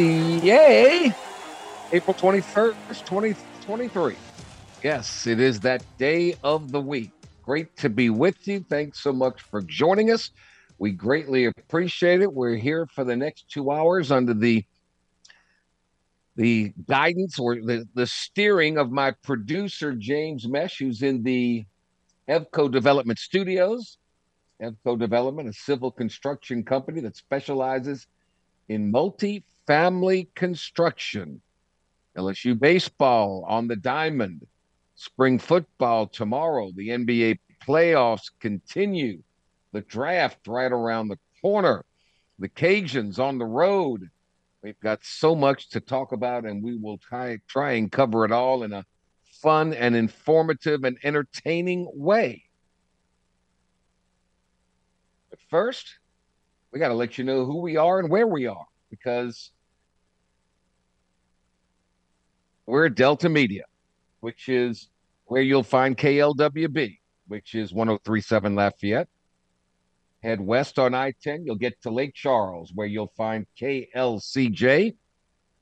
Yay. April 21st, 2023. Yes, it is that day of the week. Great to be with you. Thanks so much for joining us. We greatly appreciate it. We're here for the next two hours under the the guidance or the, the steering of my producer, James Mesh, who's in the Evco Development Studios. Evco Development, a civil construction company that specializes in multi-family construction. LSU baseball on the diamond. Spring football tomorrow. The NBA playoffs continue. The draft right around the corner. The Cajuns on the road. We've got so much to talk about, and we will try try and cover it all in a fun and informative and entertaining way. But first, we got to let you know who we are and where we are because we're Delta Media, which is where you'll find KLWB, which is 1037 Lafayette. Head west on I 10, you'll get to Lake Charles, where you'll find KLCJ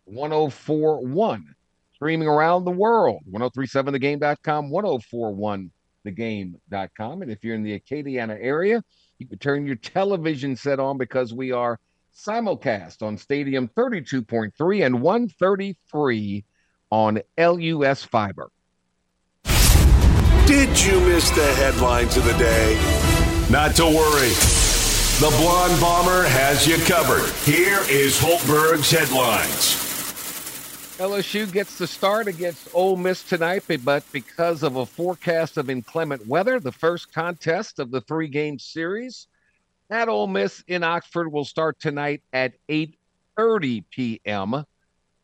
1041 streaming around the world 1037thegame.com 1041thegame.com and if you're in the acadiana area you can turn your television set on because we are simulcast on stadium 32.3 and 133 on lus fiber Did you miss the headlines of the day? Not to worry. The Blonde Bomber has you covered. Here is Hultberg's headlines. LSU gets the start against Ole Miss tonight, but because of a forecast of inclement weather, the first contest of the three-game series at Ole Miss in Oxford will start tonight at 8:30 p.m.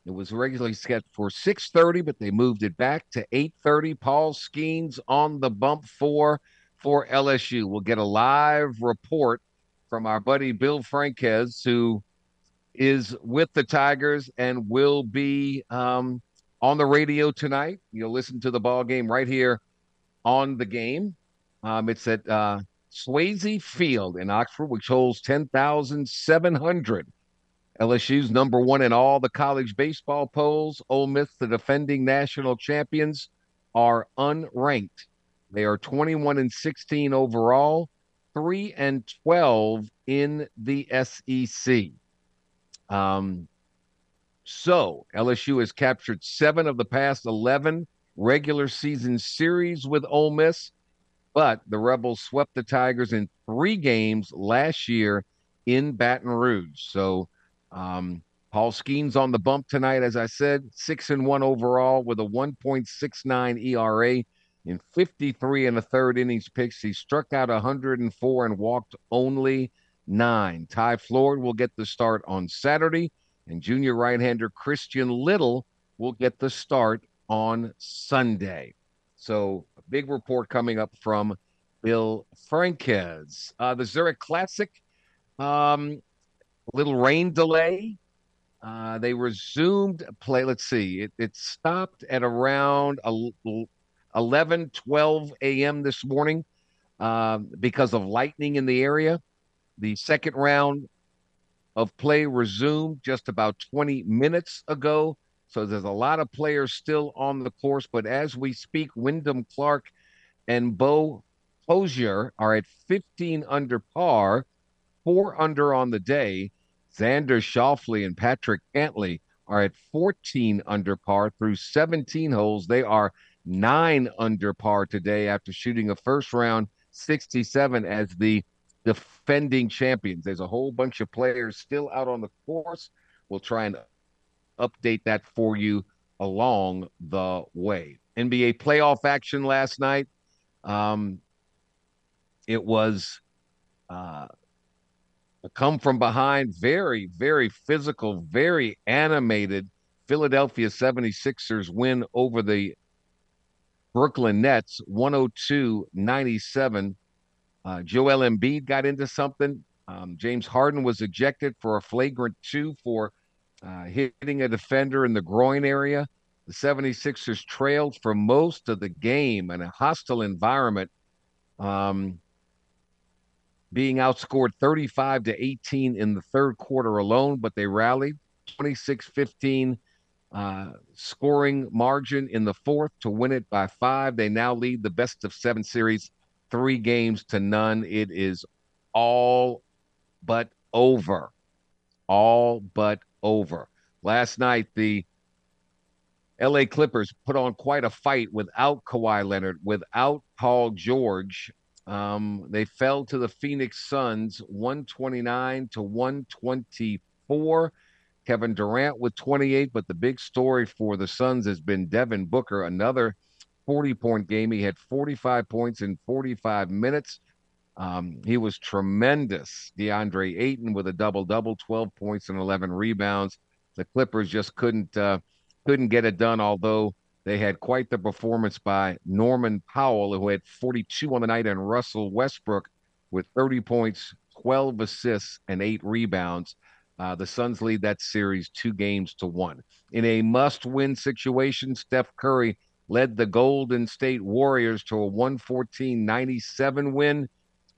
It was regularly scheduled for 6:30, but they moved it back to 8:30. Paul Skenes on the bump for for LSU. We'll get a live report from our buddy Bill Franques, who is with the Tigers and will be um, on the radio tonight. You'll listen to the ball game right here on the game. Um, it's at uh, Swayze Field in Oxford, which holds 10,700. LSU's number one in all the college baseball polls. Ole Miss, the defending national champions, are unranked. They are 21 and 16 overall, 3 and 12 in the SEC. Um, so LSU has captured seven of the past 11 regular season series with Ole Miss, but the Rebels swept the Tigers in three games last year in Baton Rouge. So um, Paul Skenes on the bump tonight, as I said, six and one overall with a 1.69 ERA in 53 and a third innings pitched. He struck out 104 and walked only nine. Ty Floyd will get the start on Saturday, and junior right hander Christian Little will get the start on Sunday. So, big report coming up from Bill Franques. Uh, the Zurich Classic, um, little rain delay. Uh, they resumed play. Let's see, it, it stopped at around 11, 12 a.m. this morning um, because of lightning in the area. The second round of play resumed just about 20 minutes ago. So there's a lot of players still on the course. But as we speak, Wyndham Clark and Beau Hossler are at 15 under par, four under on the day. Xander Schauffele and Patrick Cantlay are at 14 under par through 17 holes. They are nine under par today after shooting a first round 67 as the defending champions. There's a whole bunch of players still out on the course. We'll try and update that for you along the way. NBA playoff action last night. Um, it was uh, a come from behind, very, very physical, very animated Philadelphia 76ers win over the Brooklyn Nets 102 97. Uh, Joel Embiid got into something. Um, James Harden was ejected for a flagrant two for uh, hitting a defender in the groin area. The 76ers trailed for most of the game in a hostile environment, um, being outscored 35 to 18 in the third quarter alone, but they rallied 26 15 uh, scoring margin in the fourth to win it by five. They now lead the best of seven series, three games to none. It is all but over. All but over. Last night, the LA Clippers put on quite a fight without Kawhi Leonard, without Paul George. Um, they fell to the Phoenix Suns 129 to 124. Kevin Durant with 28, but the big story for the Suns has been Devin Booker, another 40 point game. He had 45 points in 45 minutes. Um, he was tremendous. DeAndre Ayton with a double double, 12 points and 11 rebounds. The Clippers just couldn't uh, couldn't get it done. Although they had quite the performance by Norman Powell, who had 42 on the night, and Russell Westbrook with 30 points, 12 assists, and eight rebounds. Uh, the Suns lead that series two games to one. In a must win situation, Steph Curry led the Golden State Warriors to a 114 97 win.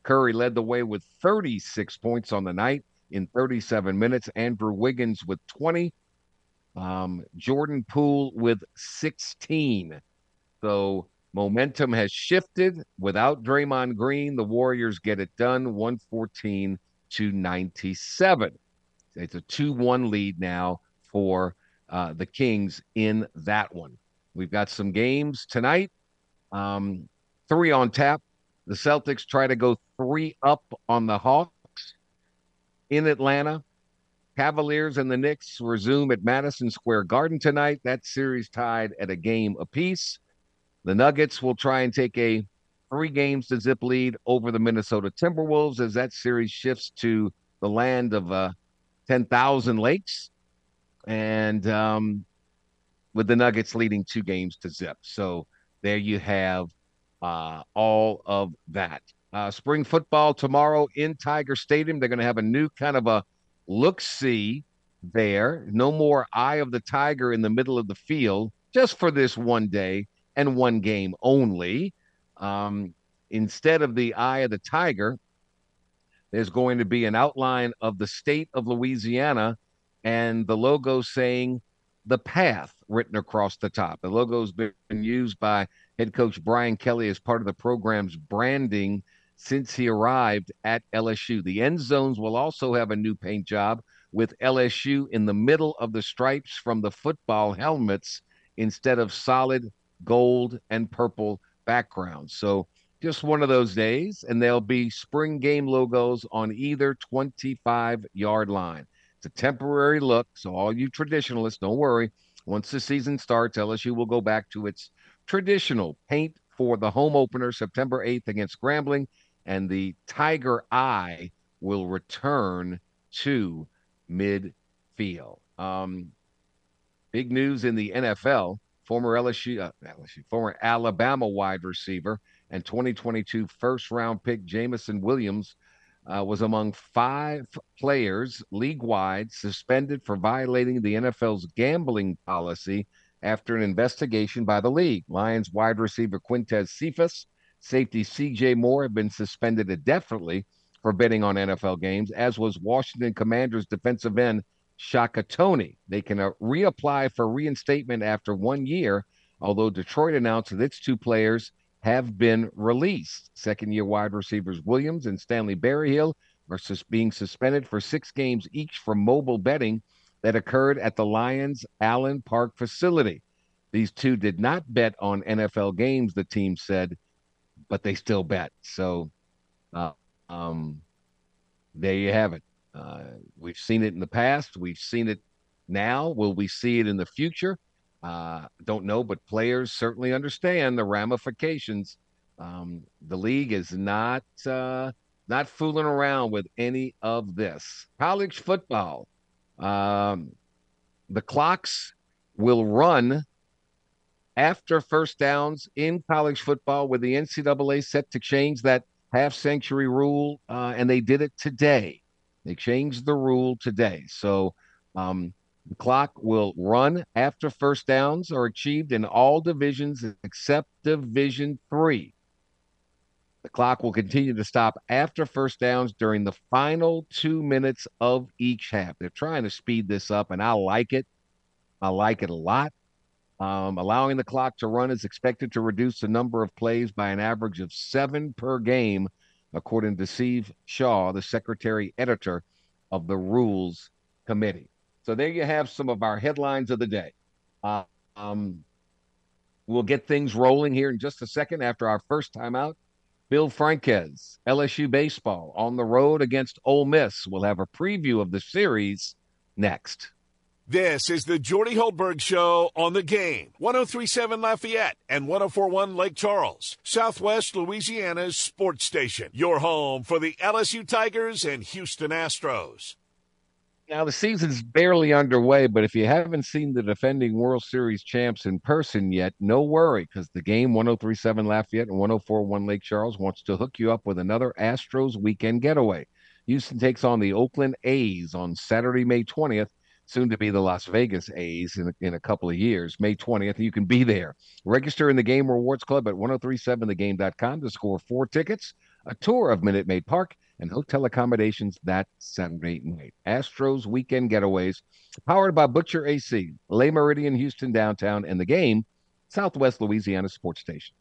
Curry led the way with 36 points on the night in 37 minutes. Andrew Wiggins with 20. Um, Jordan Poole with 16. So momentum has shifted. Without Draymond Green, the Warriors get it done 114 to 97. It's a 2 1 lead now for uh, the Kings in that one. We've got some games tonight. Um, three on tap. The Celtics try to go three up on the Hawks in Atlanta. Cavaliers and the Knicks resume at Madison Square Garden tonight. That series tied at a game apiece. The Nuggets will try and take a three games to zip lead over the Minnesota Timberwolves as that series shifts to the land of uh, 10,000 Lakes, and um, with the Nuggets leading two games to zip. So there you have uh, all of that. Uh, spring football tomorrow in Tiger Stadium. They're going to have a new kind of a look see there. No more eye of the tiger in the middle of the field, just for this one day and one game only. Um, instead of the eye of the tiger, there's going to be an outline of the state of Louisiana and the logo saying the path written across the top. The logo's been used by head coach Brian Kelly as part of the program's branding since he arrived at LSU. The end zones will also have a new paint job with LSU in the middle of the stripes from the football helmets instead of solid gold and purple backgrounds. So just one of those days, and there'll be spring game logos on either 25 yard line. It's a temporary look, so all you traditionalists, don't worry. Once the season starts, LSU will go back to its traditional paint for the home opener September 8th against Grambling, and the Tiger Eye will return to midfield. Um, big news in the NFL former LSU, uh, LSU, former Alabama wide receiver and 2022 first round pick Jameson Williams uh, was among five players league wide suspended for violating the NFL's gambling policy after an investigation by the league. Lions wide receiver Quintez Cephus, safety CJ Moore have been suspended indefinitely for betting on NFL games, as was Washington Commanders defensive end Shaka Toney. They can uh, reapply for reinstatement after one year, although Detroit announced that its two players have been released. Second year wide receivers Williams and Stanley Berryhill are sus- being suspended for six games each for mobile betting that occurred at the Lions Allen Park facility. These two did not bet on NFL games, the team said, but they still bet. So uh, um, there you have it. Uh, we've seen it in the past. We've seen it now. Will we see it in the future? Uh, don't know, but players certainly understand the ramifications. Um, the league is not uh, not fooling around with any of this. College football, um, the clocks will run after first downs in college football with the NCAA set to change that half century rule, uh, and they did it today. They changed the rule today. So um, the clock will run after first downs are achieved in all divisions except Division Three. The clock will continue to stop after first downs during the final two minutes of each half. They're trying to speed this up, and I like it. I like it a lot. Um, allowing the clock to run is expected to reduce the number of plays by an average of seven per game, according to Steve Shaw, the secretary editor of the Rules Committee. So there you have some of our headlines of the day. Uh, um, we'll get things rolling here in just a second after our first time out. Bill Franques, LSU baseball on the road against Ole Miss. We'll have a preview of the series next. This is the Jordy Hultberg Show on the game. 1037 Lafayette and 1041 Lake Charles, Southwest Louisiana's sports station. Your home for the LSU Tigers and Houston Astros. Now, the season's barely underway, but if you haven't seen the defending World Series champs in person yet, no worry, because the game 1037 Lafayette and 1041 Lake Charles wants to hook you up with another Astros weekend getaway. Houston takes on the Oakland A's on Saturday, May 20th soon to be the Las Vegas A's in a, in a couple of years, May 20th. You can be there. Register in the Game Rewards Club at 1037thegame.com to score four tickets, a tour of Minute Maid Park, and hotel accommodations that Saturday night. Astros weekend getaways, powered by Butcher AC, Le Méridien, Houston downtown, and the game, Southwest Louisiana Sports Station.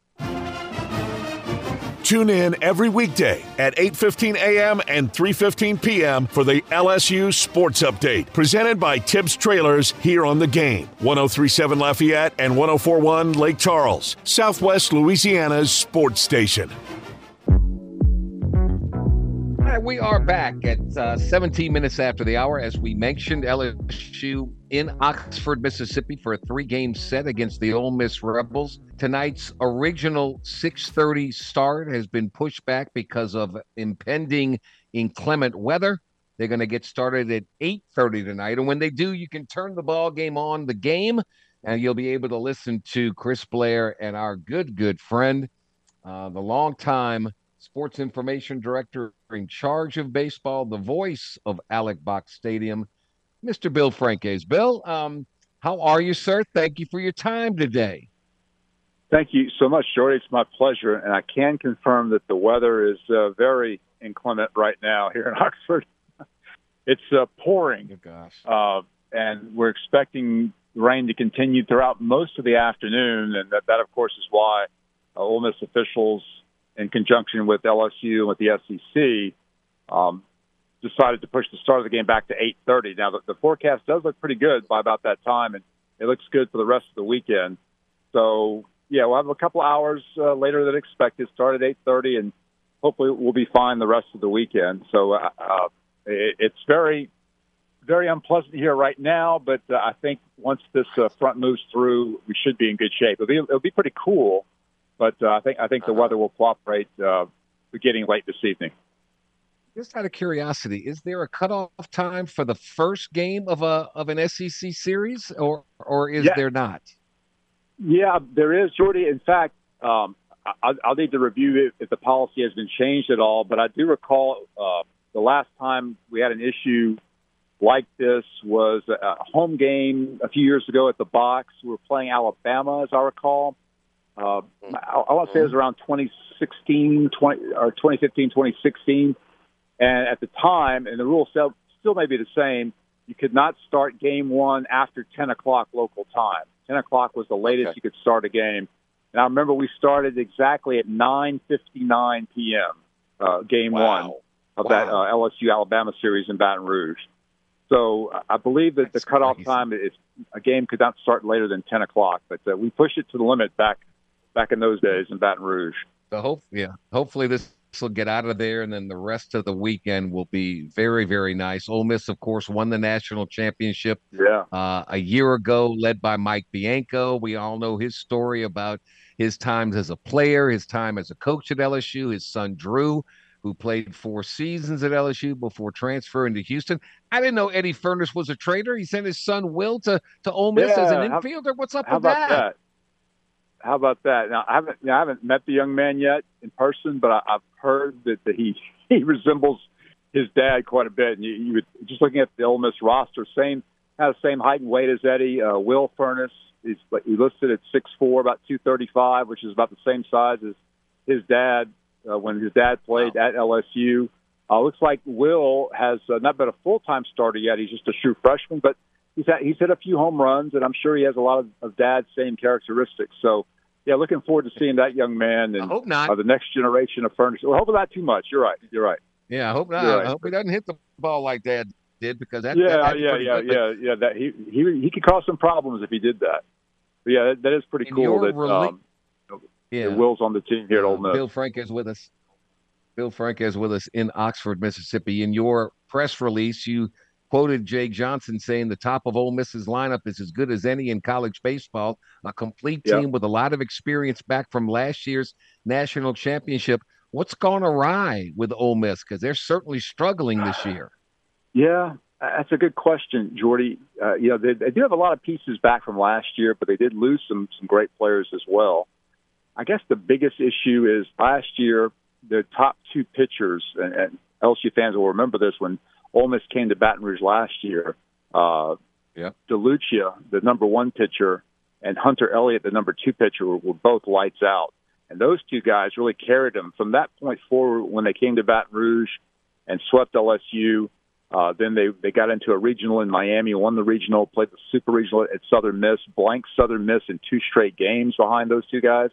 Tune in every weekday at 8:15 a.m. and 3:15 p.m. for the LSU Sports Update, presented by Tibbs Trailers here on the game. 1037 Lafayette and 1041 Lake Charles, Southwest Louisiana's sports station. We are back at uh, 17 minutes after the hour. As we mentioned, LSU in Oxford, Mississippi, for a three-game set against the Ole Miss Rebels. Tonight's original 6:30 start has been pushed back because of impending inclement weather. They're going to get started at 8:30 tonight, and when they do, you can turn the ball game on the game, and you'll be able to listen to Chris Blair and our good, good friend, uh, the longtime sports information director in charge of baseball, the voice of Alex Box Stadium, Mr. Bill Franques. Bill, um, how are you, sir? Thank you for your time today. Thank you so much, Jordy. It's my pleasure, and I can confirm that the weather is uh, very inclement right now here in Oxford. it's uh, pouring, oh, gosh. Uh, and we're expecting rain to continue throughout most of the afternoon, and that, that of course, is why uh, Ole Miss officials in conjunction with LSU and with the SEC, um, decided to push the start of the game back to 8:30. Now the, the forecast does look pretty good by about that time, and it looks good for the rest of the weekend. So yeah, we'll have a couple hours uh, later than expected. Start at 8:30, and hopefully we'll be fine the rest of the weekend. So uh, uh, it, it's very very unpleasant here right now, but uh, I think once this uh, front moves through, we should be in good shape. It'll be, it'll be pretty cool but uh, I think I think the uh-huh. weather will cooperate uh, beginning late this evening. Just out of curiosity, is there a cutoff time for the first game of a of an SEC series, or or is yeah. there not? Yeah, there is, Jordy. In fact, um, I, will need to review if the policy has been changed at all. But I do recall uh, the last time we had an issue like this was a home game a few years ago at the box. We were playing Alabama, as I recall, uh, I, I want to say it was around 2016, 20, or 2015, 2016. And at the time, and the rule still, still may be the same, you could not start game one after 10 o'clock local time. 10 o'clock was the latest okay. you could start a game. And I remember we started exactly at 9:59 p.m. Uh, game wow. one of wow. that uh, LSU Alabama series in Baton Rouge. So I believe that That's the cutoff crazy. time is a game could not start later than 10 o'clock, but uh, we pushed it to the limit back back in those days in Baton Rouge. So hope yeah, hopefully this will get out of there, and then the rest of the weekend will be very very nice. Ole Miss, of course, won the national championship. Yeah. Uh, a year ago, led by Mike Bianco. We all know his story about his times as a player, his time as a coach at LSU. His son Drew who played four seasons at LSU before transferring to Houston. I didn't know Eddy Furniss was a trader. He sent his son Will to to Ole Miss Yeah, as an how- infielder. What's up with that? that? How about that? Now, I haven't, know, I haven't met the young man yet in person, but I, I've heard that, that he he resembles his dad quite a bit. And you, you would, just looking at the Ole Miss roster, same has the same height and weight as Eddy. Uh, Will Furniss is he listed at six four, about two thirty five, which is about the same size as his dad uh, when his dad played at LSU. Uh, looks like Will has uh, not been a full time starter yet. He's just a true freshman, but he's had, he's hit a few home runs, and I'm sure he has a lot of, of dad's same characteristics. So, yeah, looking forward to seeing that young man I and hope not. uh, the next generation of furniture. Well, hopefully not too much. You're right. You're right. yeah, I hope not. Right. I hope he doesn't hit the ball like Dad did because that. yeah, that, yeah, yeah, good. Yeah, yeah. That he he he could cause some problems if he did that. But yeah, that, that is pretty cool that rela- um, Yeah, Will's on the team here at Ole Uh, Miss. Bill Frank is with us. Bill Frank is with us in Oxford, Mississippi. In your press release, you quoted Jay Johnson saying the top of Ole Miss's lineup is as good as any in college baseball, a complete Yeah. team with a lot of experience back from last year's national championship. What's gone awry with Ole Miss? Because they're certainly struggling this year. Yeah, that's a good question, Jordy. Uh, you know, they, they do have a lot of pieces back from last year, but they did lose some some great players as well. I guess the biggest issue is last year the top two pitchers, and, and LSU fans will remember this when Ole Miss came to Baton Rouge last year. Uh, Yeah. DeLucia, the number one pitcher, and Hunter Elliott, the number two pitcher, were, were both lights out. And those two guys really carried them from that point forward when they came to Baton Rouge and swept LSU. Uh, then they they got into a regional in Miami, won the regional, played the super regional at Southern Miss, blank Southern Miss in two straight games behind those two guys.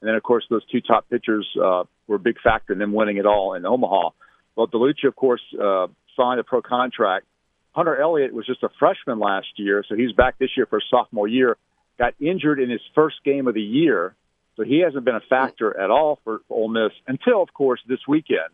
And then, of course, those two top pitchers uh, were a big factor in them winning it all in Omaha. Well, DeLucia, of course, uh, signed a pro contract. Hunter Elliott was just a freshman last year, so he's back this year for sophomore year. Got injured in his first game of the year, so he hasn't been a factor at all for Ole Miss until, of course, this weekend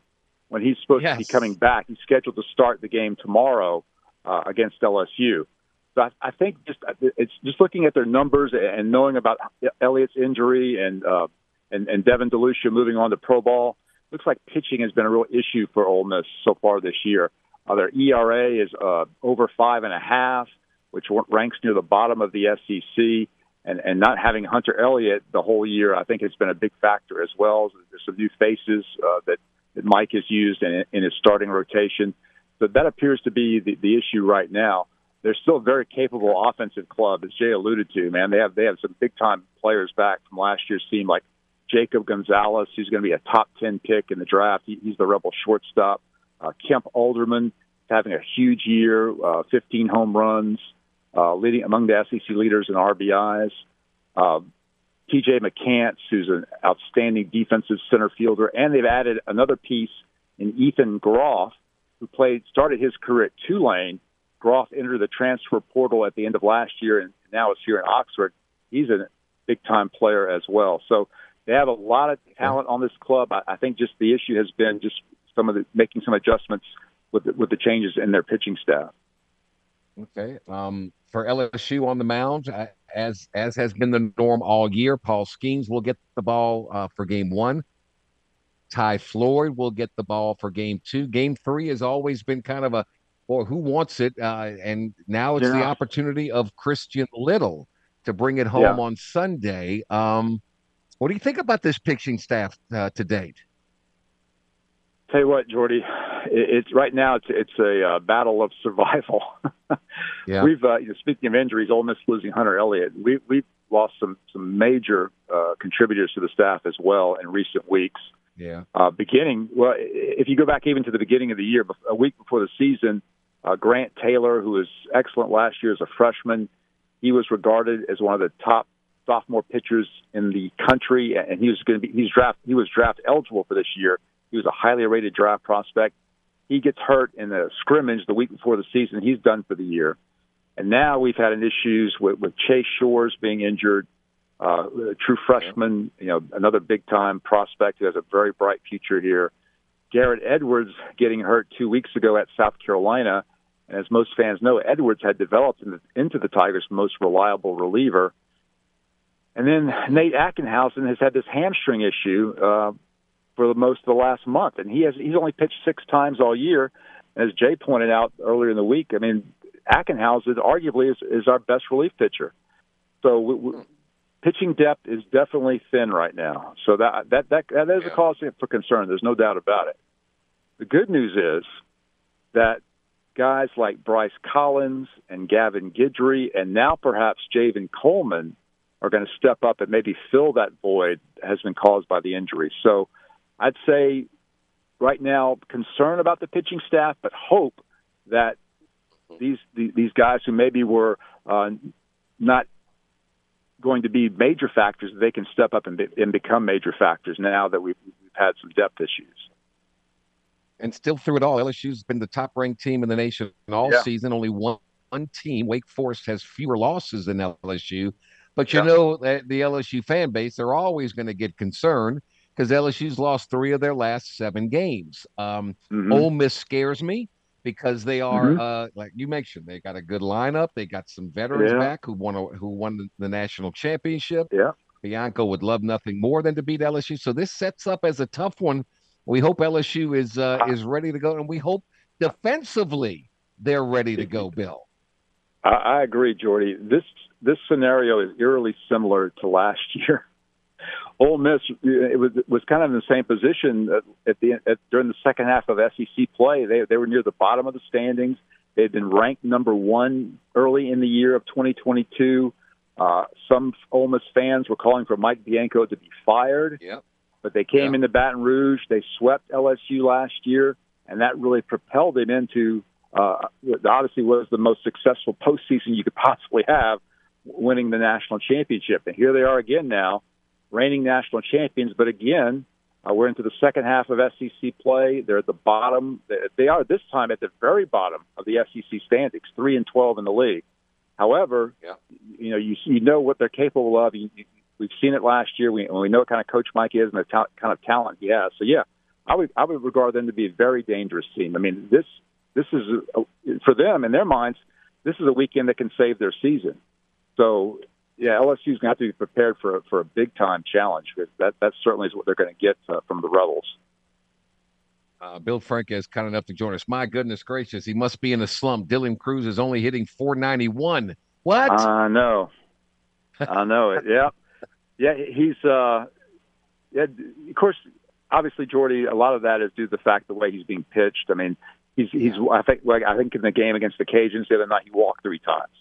when he's supposed to be coming back. He's scheduled to start the game tomorrow uh, against LSU. So I, I think just it's just looking at their numbers and knowing about Elliott's injury and uh, and, and Devin DeLucia moving on to pro ball. Looks like pitching has been a real issue for Ole Miss so far this year. Uh, their ERA is uh, over five and a half, which ranks near the bottom of the SEC. And, and not having Hunter Elliott the whole year, I think, has been a big factor as well. There's some new faces uh, that, that Mike has used in, in his starting rotation. So that appears to be the, the issue right now. They're still a very capable offensive club, as Jay alluded to. Man, they have they have some big time players back from last year's team, like Jacob Gonzalez, who's going to be a top ten pick in the draft. He, he's the Rebel shortstop. Uh, Kemp Alderman having a huge year, uh, 15 home runs, uh, leading among the SEC leaders in RBIs. Uh, TJ McCants, who's an outstanding defensive center fielder, and they've added another piece in Ethan Groff, who played started his career at Tulane. Groff entered the transfer portal at the end of last year, and now is here in Oxford. He's a big time player as well. So they have a lot of talent on this club. I, I think just the issue has been just some of the making some adjustments with the, with the changes in their pitching staff. Okay. Um, for LSU on the mound, as as has been the norm all year, Paul Skenes will get the ball uh, for game one. Ty Floyd will get the ball for game two. Game three has always been kind of a, or who wants it? Uh, and now it's the opportunity of Christian Little to bring it home Yeah. on Sunday. Um, what do you think about this pitching staff uh, to date? Tell you what, Jordy, it, it's right now it's it's a uh, battle of survival. Yeah. We've uh, you know, speaking of injuries, Ole Miss losing Hunter Elliott. We we've lost some some major uh, contributors to the staff as well in recent weeks. Yeah. uh, beginning. Well, if you go back even to the beginning of the year, a week before the season, uh, Grant Taylor, who was excellent last year as a freshman, he was regarded as one of the top sophomore pitchers in the country, and he was going to be he's draft he was draft eligible for this year. He was a highly rated draft prospect. He gets hurt in a scrimmage the week before the season. He's done for the year. And now we've had an issues with, with Chase Shores being injured, uh, a true freshman, you know, another big time prospect who has a very bright future here. Garrett Edwards getting hurt two weeks ago at South Carolina. And as most fans know, Edwards had developed into, into the Tigers' most reliable reliever. And then Nate Ackenhausen has had this hamstring issue. Uh, for the most of the last month, and he has he's only pitched six times all year. As Jay pointed out earlier in the week, I mean, Ackenhausen arguably is, is our best relief pitcher. So we, we, pitching depth is definitely thin right now. So that that that, that is a cause for concern. There's no doubt about it. The good news is that guys like Bryce Collins and Gavin Guidry and now perhaps Javen Coleman are going to step up and maybe fill that void that has been caused by the injury. So I'd say right now concern about the pitching staff, but hope that these these guys who maybe were uh, not going to be major factors, they can step up and, be, and become major factors now that we've, we've had some depth issues. And still through it all, LSU's been the top ranked team in the nation all yeah. season. Only one, one team, Wake Forest, has fewer losses than LSU. But you yeah. know that the LSU fan base, they're always going to get concerned because LSU's lost three of their last seven games. Um, mm-hmm. Ole Miss scares me because they are, mm-hmm. uh, like you mentioned, they got a good lineup. They got some veterans yeah. back who won a, who won the, national championship. Yeah, Bianco would love nothing more than to beat LSU. So this sets up as a tough one. We hope LSU is uh, is ready to go, and we hope defensively they're ready to go. Bill, I, I agree, Jordy. This this scenario is eerily similar to last year. Ole Miss it was was kind of in the same position at the at, during the second half of SEC play. They they were near the bottom of the standings. They had been ranked number one early in the year of 2022. Uh, some Ole Miss fans were calling for Mike Bianco to be fired. Yep. But they came yep. into Baton Rouge. They swept LSU last year, and that really propelled them into uh, what obviously was the most successful postseason you could possibly have, winning the national championship. And here they are again now reigning national champions. But again, uh, we're into the second half of SEC play. They're at the bottom. They are this time at the very bottom of the SEC standings, three and twelve in the league. However, yeah. you know you you know what they're capable of. You, you, we've seen it last year. We we know what kind of coach Mike is and the ta- kind of talent he has. So yeah, I would I would regard them to be a very dangerous team. I mean this this is a, for them in their minds. This is a weekend that can save their season. So yeah, LSU's going to have to be prepared for a, for a big time challenge because that that certainly is what they're going to get uh, from the Rebels. Uh, Bill Frank is kind enough to join us. My goodness gracious, he must be in a slump. Dylan Crews is only hitting 491. What? I know. I know it. Yeah, yeah. He's uh, yeah. Of course, obviously, Jordy. A lot of that is due to the fact the way he's being pitched. I mean, he's he's. I think like I think in the game against the Cajuns the other night, he walked three times.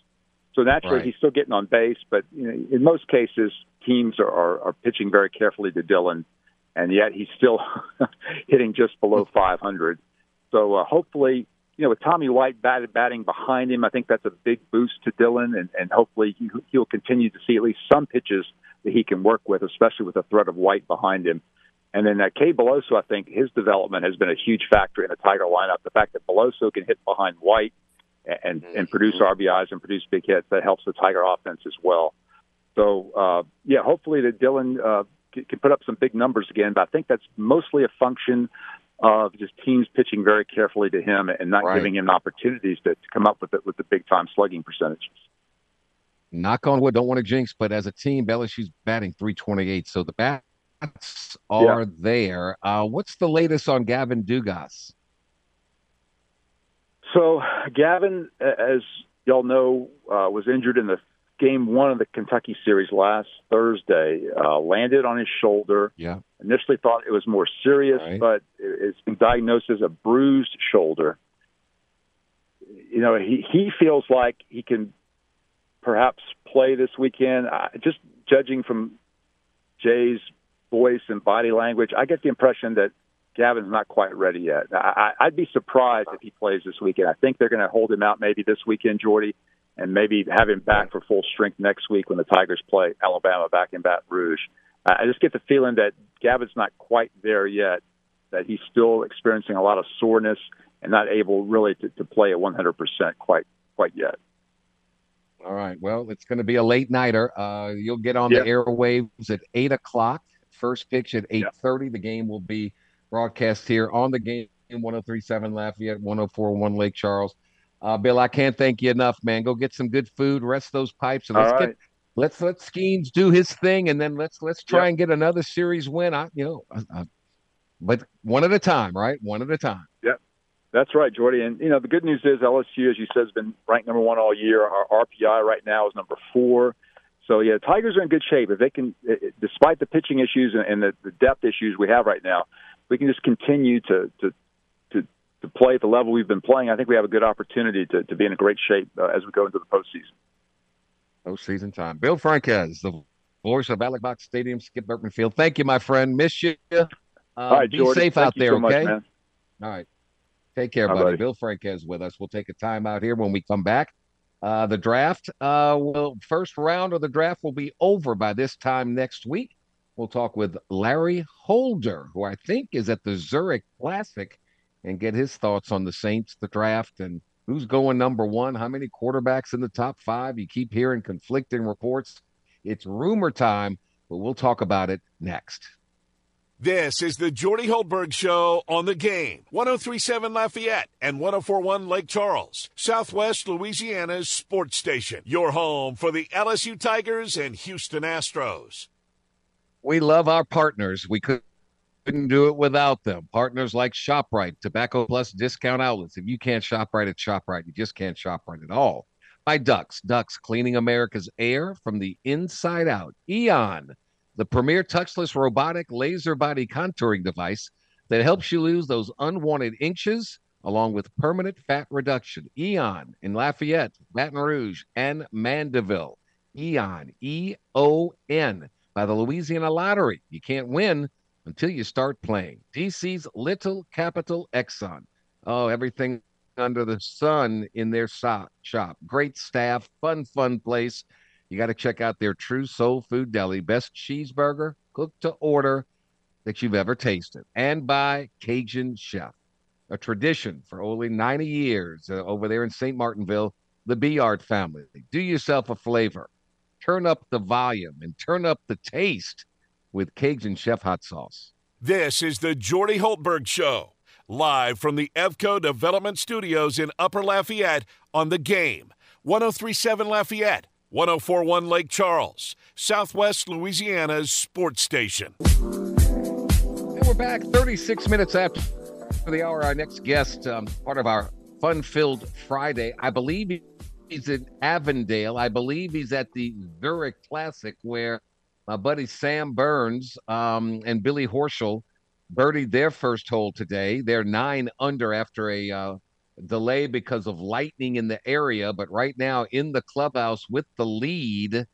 So naturally, right. he's still getting on base, but you know, in most cases, teams are, are, are pitching very carefully to Dylan, and yet he's still hitting just below 500. So uh, hopefully, you know, with Tommy White bat, batting behind him, I think that's a big boost to Dylan, and, and hopefully he, he'll continue to see at least some pitches that he can work with, especially with the threat of White behind him. And then uh, Cade Beloso, I think his development has been a huge factor in the Tiger lineup. The fact that Beloso can hit behind White and and produce mm-hmm. RBIs and produce big hits. That helps the Tiger offense as well. So uh, yeah, hopefully that Dylan uh, can put up some big numbers again. But I think that's mostly a function of just teams pitching very carefully to him and not right. giving him opportunities to, to come up with it with the big time slugging percentages. Knock on wood, don't want to jinx, but as a team, LSU's batting 328, so the bats are yeah. there. Uh, what's the latest on Gavin Dugas? So Gavin, as y'all know, uh, was injured in the game one of the Kentucky series last Thursday. Uh, landed on his shoulder. Yeah. Initially thought it was more serious, right. but it's been diagnosed as a bruised shoulder. You know, he he feels like he can perhaps play this weekend. Uh, just judging from Jay's voice and body language, I get the impression that Gavin's not quite ready yet. I, I'd be surprised if he plays this weekend. I think they're going to hold him out maybe this weekend, Jordy, and maybe have him back for full strength next week when the Tigers play Alabama back in Baton Rouge. I just get the feeling that Gavin's not quite there yet, that he's still experiencing a lot of soreness and not able really to, to play at 100% quite quite yet. All right. Well, it's going to be a late nighter. Uh, you'll get on yeah. the airwaves at eight o'clock. First pitch at eight thirty. Yeah. The game will be broadcast here on the game 1037 Lafayette, 1041 Lake Charles. Uh, Bill, I can't thank you enough, man. Go get some good food, rest those pipes, and let's get let's let Skenes do his thing, and then let's let's try yep. and get another series win. I you know I, I, but one at a time, right? One at a time. Yep. That's right, Jordy. And, you know, the good news is LSU, as you said, has been ranked number one all year. Our RPI right now is number four. So, yeah, Tigers are in good shape. If they can, despite the pitching issues and the depth issues we have right now, we can just continue to, to, to, to play at the level we've been playing. I think we have a good opportunity to, to be in a great shape uh, as we go into the postseason. Postseason time. Bill Franques, the voice of Alex Box Stadium, Skip Bertman Field. Thank you, my friend. Miss you. Uh, All right, be Jordy, safe out there, so okay? Much, All right. Take care, All buddy. right. Bill Franques with us. We'll take a time out here when we come back. Uh, the draft uh, will first round of the draft will be over by this time next week. We'll talk with Larry Holder, who I think is at the Zurich Classic, and get his thoughts on the Saints, the draft, and who's going number one, how many quarterbacks in the top five. You keep hearing conflicting reports. It's rumor time, but we'll talk about it next. This is the Jordy Hultberg Show on the game. 1037 Lafayette and 1041 Lake Charles, Southwest Louisiana's sports station. Your home for the LSU Tigers and Houston Astros. We love our partners. We could couldn't do it without them. Partners like ShopRite, Tobacco Plus discount outlets. If you can't shop right at ShopRite, you just can't shop right at all. By Ductz, Ductz cleaning America's air from the inside out. Eon, the premier touchless robotic laser body contouring device that helps you lose those unwanted inches along with permanent fat reduction. Eon in Lafayette, Baton Rouge, and Mandeville. Eon, E O N, by the Louisiana Lottery. You can't win until you start playing. DC's Little Capital Exxon. Oh, everything under the sun in their shop. Great staff, fun, fun place. You got to check out their True Soul Food Deli, best cheeseburger cooked to order that you've ever tasted, and by Cajun Chef, a tradition for only 90 years uh, over there in St. Martinville. The Beard family. Do yourself a flavor. Turn up the volume and turn up the taste with Cajun Chef hot sauce. This is the Jordy Hultberg Show, live from the Evco Development Studios in Upper Lafayette on the game. 1037 Lafayette, 1041 Lake Charles, Southwest Louisiana's sports station. And we're back 36 minutes after the hour. Our next guest, um, part of our fun filled Friday, I believe he's in Avondale. I believe he's at the Zurich Classic where my buddy Sam Burns um, and Billy Horschel birdied their first hole today. They're nine under after a uh, delay because of lightning in the area. But right now in the clubhouse with the lead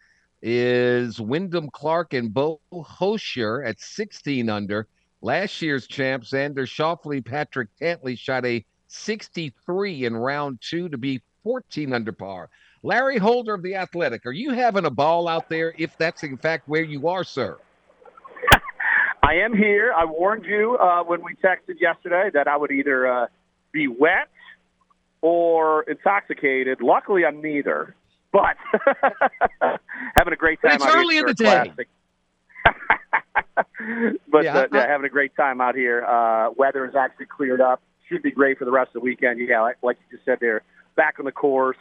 is Wyndham Clark and Beau Hossler at 16 under. Last year's champ, Xander Schauffele, Patrick Cantlay shot a 63 in round two to be 14 under par. Larry Holder of the Athletic, are you having a ball out there if that's in fact where you are, sir? I am here. I warned you uh, when we texted yesterday that I would either uh, be wet or intoxicated. Luckily, I'm neither. But having a great But time it's out early here. in the day. But Yeah, uh, I- yeah, having a great time out here. Uh, weather is actually cleared up. Should be great for the rest of the weekend. Yeah, like, like you just said, there back on the course,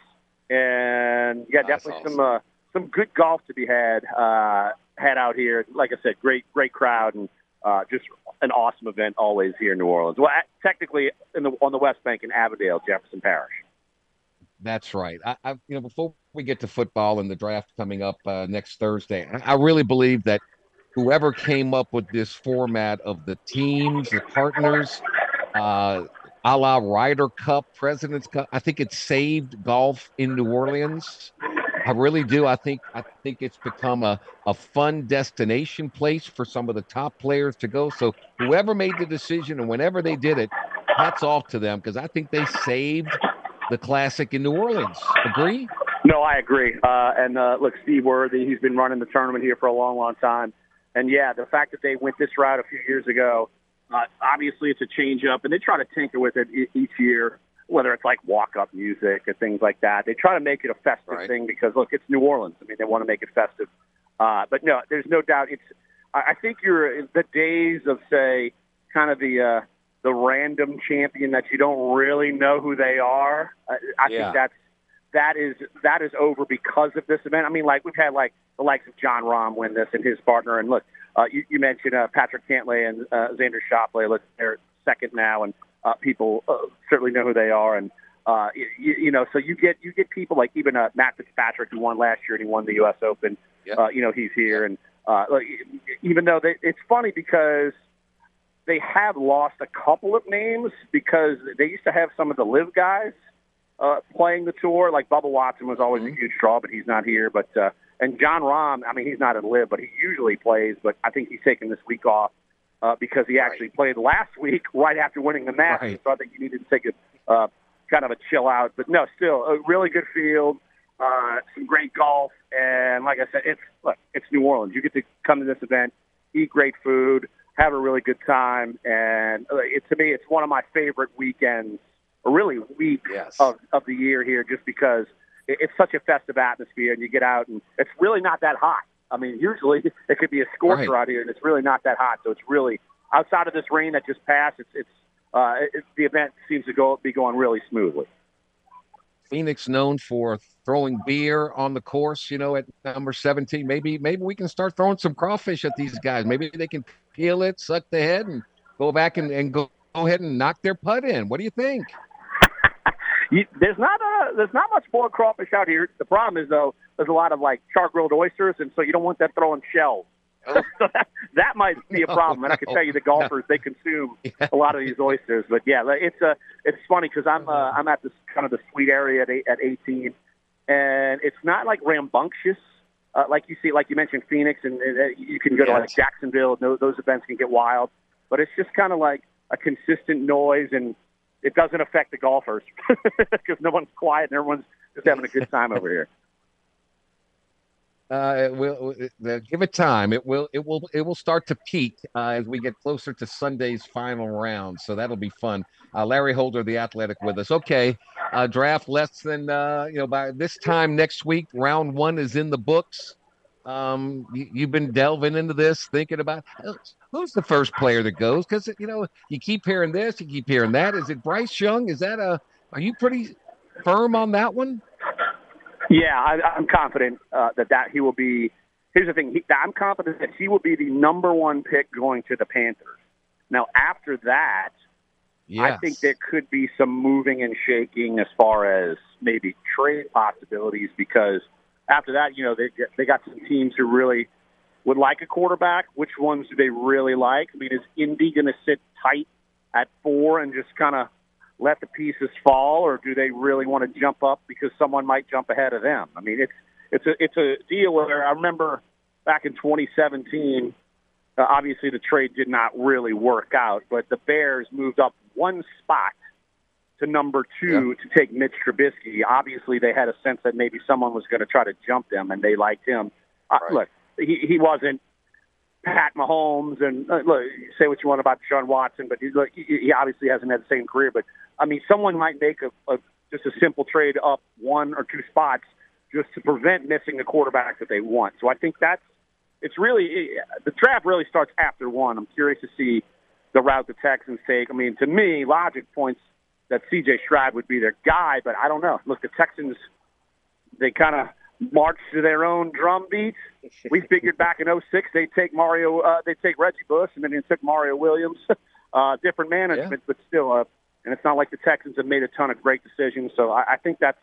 and yeah, That's definitely some uh, some good golf to be had uh, had out here. Like I said, great great crowd and uh, just an awesome event always here in New Orleans. Well, technically in the on the West Bank in Avondale, Jefferson Parish. That's right. I, I you know, before we get to football and the draft coming up uh, next Thursday, I, I really believe that whoever came up with this format of the teams, the partners, uh, a la Ryder Cup, President's Cup, I think it saved golf in New Orleans. I really do. I think I think it's become a, a fun destination place for some of the top players to go. So whoever made the decision and whenever they did it, hats off to them because I think they saved the classic in New Orleans. Agree? No, I agree. Uh, and uh, look, Steve Worthy, he's been running the tournament here for a long, long time. And yeah, the fact that they went this route a few years ago, uh, obviously it's a change up, and they try to tinker with it e- each year, whether it's like walk up music or things like that. They try to make it a festive Right. thing because, look, it's New Orleans. I mean, they want to make it festive. Uh, but no, there's no doubt. It's. I think you're the days of say, kind of the uh, the random champion that you don't really know who they are. I, I Yeah. think that's that is that is over because of this event. I mean, like we've had like the likes of Jon Rahm win this and his partner, and look, Uh, you, you mentioned uh, Patrick Cantlay and uh, Xander Schauffele. Look, they're second now, and uh, people uh, certainly know who they are. And uh, you, you know, so you get you get people like even uh, Matt Fitzpatrick, who won last year and he won the U.S. Open. Yep. Uh, you know, he's here, and uh, like, even though they, it's funny because they have lost a couple of names because they used to have some of the LIV guys uh, playing the tour. Like Bubba Watson was always a huge draw, but he's not here. But uh, and Jon Rahm, I mean, he's not at LIV, but he usually plays. But I think he's taking this week off uh, because he actually played last week right after winning the Masters. Right. So I think he needed to take a uh, kind of a chill out. But no, still a really good field. Uh, some great golf, and like I said, it's look, it's New Orleans. You get to come to this event, eat great food, have a really good time, and uh, it, to me, it's one of my favorite weekends, or really weeks Yes. of of the year here, just because it's such a festive atmosphere, and you get out, and it's really not that hot. I mean, usually it could be a scorcher Right. out here, and it's really not that hot. So it's really outside of this rain that just passed. It's it's uh, it, the event seems to go be going really smoothly. Phoenix known for throwing beer on the course, you know, at number 17. Maybe maybe we can start throwing some crawfish at these guys. Maybe they can peel it, suck the head, and go back and, and go, go ahead and knock their putt in. What do you think? You, there's not a, there's not much boiled crawfish out here. The problem is though, there's a lot of like char grilled oysters, and so you don't want that throwing shells. Oh. so that, that might be a No, problem. And I can no, tell you, the golfers they consume a lot of these oysters. But yeah, it's a it's funny because I'm uh, I'm at this kind of the sweet area at eight, at 18, and it's not like rambunctious. Uh, like you see, like you mentioned, Phoenix, and, uh, you can go to like Jacksonville. and Those, those events can get wild, but it's just kind of like a consistent noise, and it doesn't affect the golfers because no one's quiet and everyone's just having a good time over here. Uh, it will it- uh, give it time. It will it will it will start to peak uh, as we get closer to Sunday's final round. So that'll be fun. Uh, Larry Holder, the Athletic, with us. Okay, uh, draft less than uh, you know by this time next week. Round one is in the books. Um, you, you've been delving into this, thinking about who's- the first player that goes because you know you keep hearing this, you keep hearing that. Is it Bryce Young? Is that a? Are you pretty firm on that one? Yeah, I, I'm confident uh, that that he will be. Here's the thing: he, I'm confident that he will be the number one pick going to the Panthers. Now, after that, I think there could be some moving and shaking as far as maybe trade possibilities because after that, you know, they they got some teams who really would like a quarterback. Which ones do they really like? I mean, is Indy going to sit tight at four and just kind of let the pieces fall, or do they really want to jump up because someone might jump ahead of them? I mean, it's it's a it's a deal where I remember back in 2017. Uh, obviously, the trade did not really work out, but the Bears moved up one spot to number two to take Mitch Trubisky. Obviously, they had a sense that maybe someone was going to try to jump them, and they liked him. Uh, Look, he, he wasn't Pat Mahomes, and uh, look, say what you want about Deshaun Watson, but he, look, he, he obviously hasn't had the same career. But I mean, someone might make a, a just a simple trade up one or two spots just to prevent missing the quarterback that they want. So I think that's it's really the draft really starts after one. I'm curious to see the route the Texans take. I mean, to me, logic points that C.J. Stroud would be their guy, but I don't know. Look, the Texans they kind of march to their own drum beat. We figured back in '06 they take Mario, uh, they take Reggie Bush, and then they took Mario Williams. uh, different management, but still, uh, and it's not like the Texans have made a ton of great decisions. So I, I think that's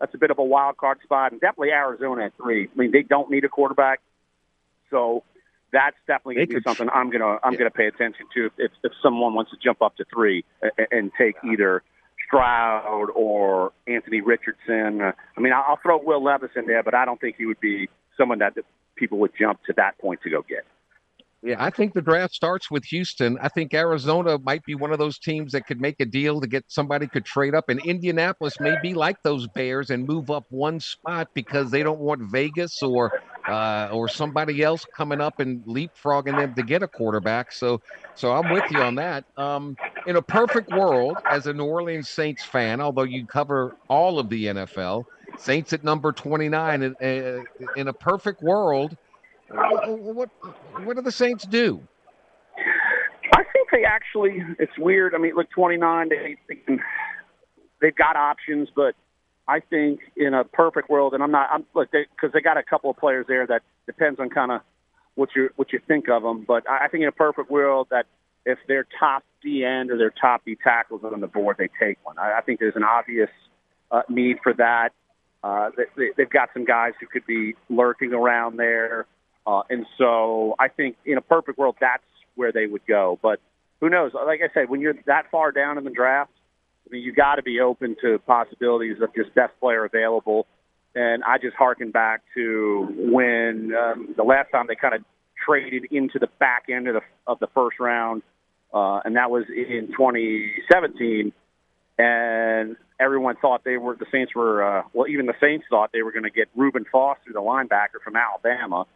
that's a bit of a wild card spot, and definitely Arizona at three. I mean, they don't need a quarterback, so that's definitely going to be something I'm gonna I'm yeah. gonna pay attention to if if someone wants to jump up to three and, and take either Stroud or Anthony Richardson. Uh, I mean, I'll, I'll throw Will Levis in there, but I don't think he would be someone that people would jump to that point to go get. Yeah, I think the draft starts with Houston. I think Arizona might be one of those teams that could make a deal to get somebody could trade up, and Indianapolis may be like those Bears and move up one spot because they don't want Vegas or uh, or somebody else coming up and leapfrogging them to get a quarterback. So, so I'm with you on that. Um, in a perfect world, as a New Orleans Saints fan, although you cover all of the NFL, Saints at number 29. In, uh, in a perfect world, what what, do the Saints do? I think they actually. It's weird. I mean, look, 29. They, they can, they've got options, but I think in a perfect world, and I'm not. I'm look because they, got a couple of players there that depends on kind of what you what you think of them. But I think in a perfect world that if their top D end or their top D tackles on the board, they take one. I, I think there's an obvious uh, need for that. Uh, they, they've got some guys who could be lurking around there, uh, and so I think in a perfect world, that's where they would go. But who knows? Like I said, when you're that far down in the draft, I mean, you got to be open to possibilities of just best player available. And I just harken back to when um, the last time they kind of traded into the back end of the of the first round, uh, and that was in 2017. And everyone thought they were the Saints were uh, well, even the Saints thought they were going to get Reuben Foster, the linebacker from Alabama.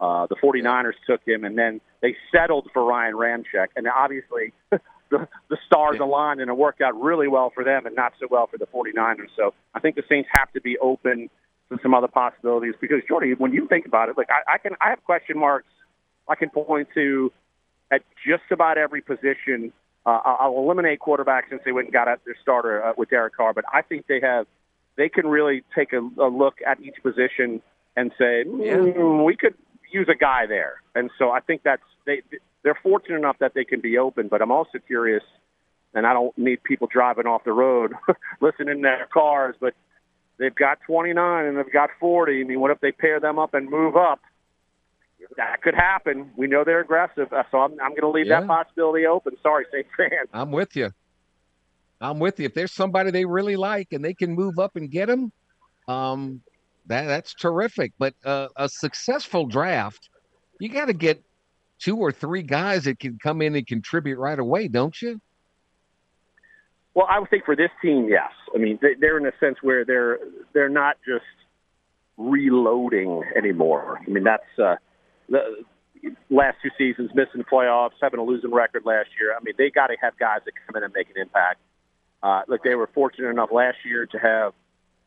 Uh, the 49ers took him, and then they settled for Ryan Ramczyk. And obviously, the, the stars yeah. aligned, and it worked out really well for them and not so well for the 49ers. So I think the Saints have to be open to some other possibilities because, Jordy, when you think about it, like I, I can, I have question marks I can point to at just about every position. Uh, I'll eliminate quarterbacks since they went and got at their starter uh, with Derek Carr, but I think they have they can really take a, a look at each position and say mm, yeah. we could use a guy there. And so I think that's they they're fortunate enough that they can be open. But I'm also curious, and I don't need people driving off the road listening to their cars, but they've got 29 and they've got 40. I mean, what if they pair them up and move up? That could happen. We know they're aggressive, uh, so I'm, I'm going to leave yeah. that possibility open. Sorry, Saints fans. I'm with you. I'm with you. If there's somebody they really like and they can move up and get them, um, that that's terrific. But uh, a successful draft, you got to get two or three guys that can come in and contribute right away, don't you? Well, I would think for this team, yes. I mean, they're in a sense where they're they're not just reloading anymore. I mean, that's uh, the last two seasons missing playoffs, having a losing record last year. I mean, they got to have guys that come in and make an impact. Uh, look, they were fortunate enough last year to have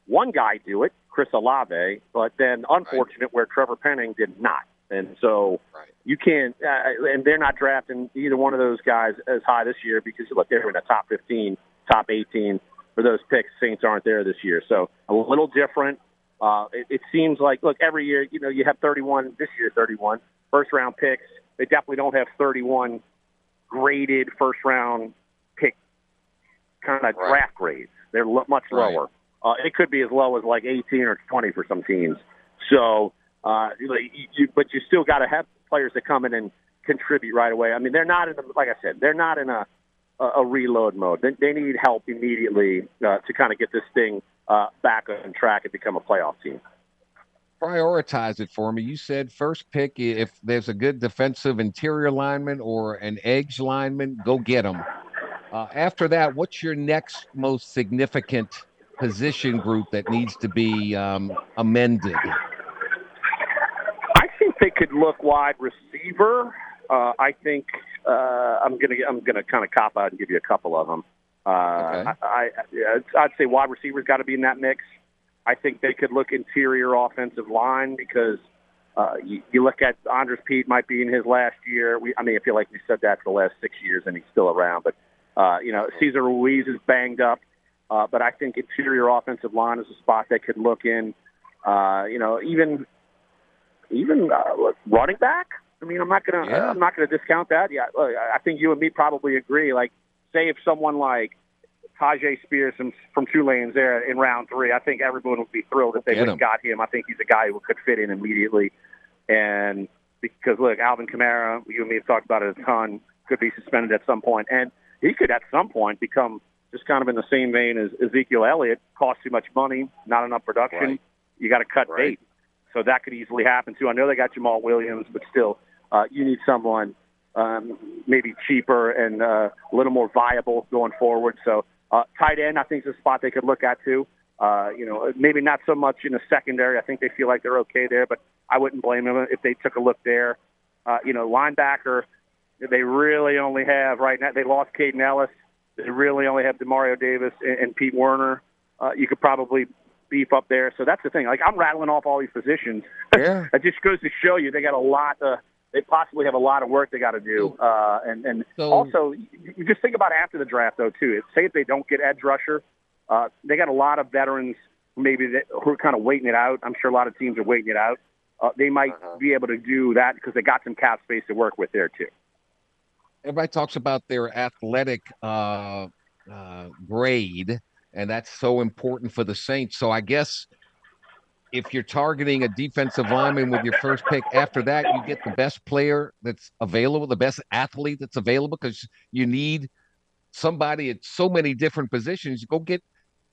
one guy do it, Chris Olave, but then unfortunate right. where Trevor Penning did not. And so right. you can't, uh, and they're not drafting either one of those guys as high this year because look, they're in the top 15, top 18 for those picks. Saints aren't there this year, so a little different. Uh, it, it seems like look every year, you know, you have 31 this year, 31 first round picks. They definitely don't have 31 graded first round pick kind of right. draft grades. They're much right. lower. Uh, it could be as low as like 18 or 20 for some teams. So, uh, you, but you still got to have players that come in and contribute right away. I mean, they're not in, the, like I said, they're not in a a, a reload mode. They, they need help immediately uh, to kind of get this thing uh, back on track and become a playoff team. Prioritize it for me. You said first pick if there's a good defensive interior lineman or an edge lineman, go get them. Uh, after that, what's your next most significant position group that needs to be um, amended? I think they could look wide receiver. Uh, I think uh, I'm gonna I'm gonna kind of cop out and give you a couple of them. Uh, okay. I, I I'd say wide receivers got to be in that mix. I think they could look interior offensive line because uh, you, you look at Andrus Peat might be in his last year. We, I mean, I feel like we said that for the last six years and he's still around. But uh, you know, Cesar Ruiz is banged up. Uh, but I think interior offensive line is a spot they could look in. Uh, you know, even even uh, running back. I mean, I'm not gonna yeah. I'm not gonna discount that. Yeah, look, I think you and me probably agree. Like, say if someone like Tyjae Spears from, from Tulane's there in round three, I think everyone would be thrilled if they would have got him. I think he's a guy who could fit in immediately. And because look, Alvin Kamara, you and me have talked about it a ton, could be suspended at some point, and he could at some point become just kind of in the same vein as Ezekiel Elliott. Costs too much money, not enough production. Right. You got to cut right. bait. So that could easily happen too. I know they got Jamaal Williams, but still, uh, you need someone um, maybe cheaper and uh, a little more viable going forward. So uh, tight end, I think, is a spot they could look at too. Uh, you know, maybe not so much in the secondary. I think they feel like they're okay there, but I wouldn't blame them if they took a look there. Uh, you know, linebacker, they really only have right now. They lost Kaden Elliss. They really only have Demario Davis and, and Pete Werner. Uh, you could probably beef up there. So that's the thing. Like I'm rattling off all these positions. Yeah. it just goes to show you they got a lot. Of, they possibly have a lot of work they got to do. Uh, and and so, also, you just think about after the draft though too. Say if they don't get edge rusher, uh, they got a lot of veterans maybe that, who are kind of waiting it out. I'm sure a lot of teams are waiting it out. uh, they might Uh-huh. be able to do that because they got some cap space to work with there too. Everybody talks about their athletic uh, uh, grade, and that's so important for the Saints. So I guess if you're targeting a defensive lineman with your first pick, after that you get the best player that's available, the best athlete that's available, because you need somebody at so many different positions. Go get,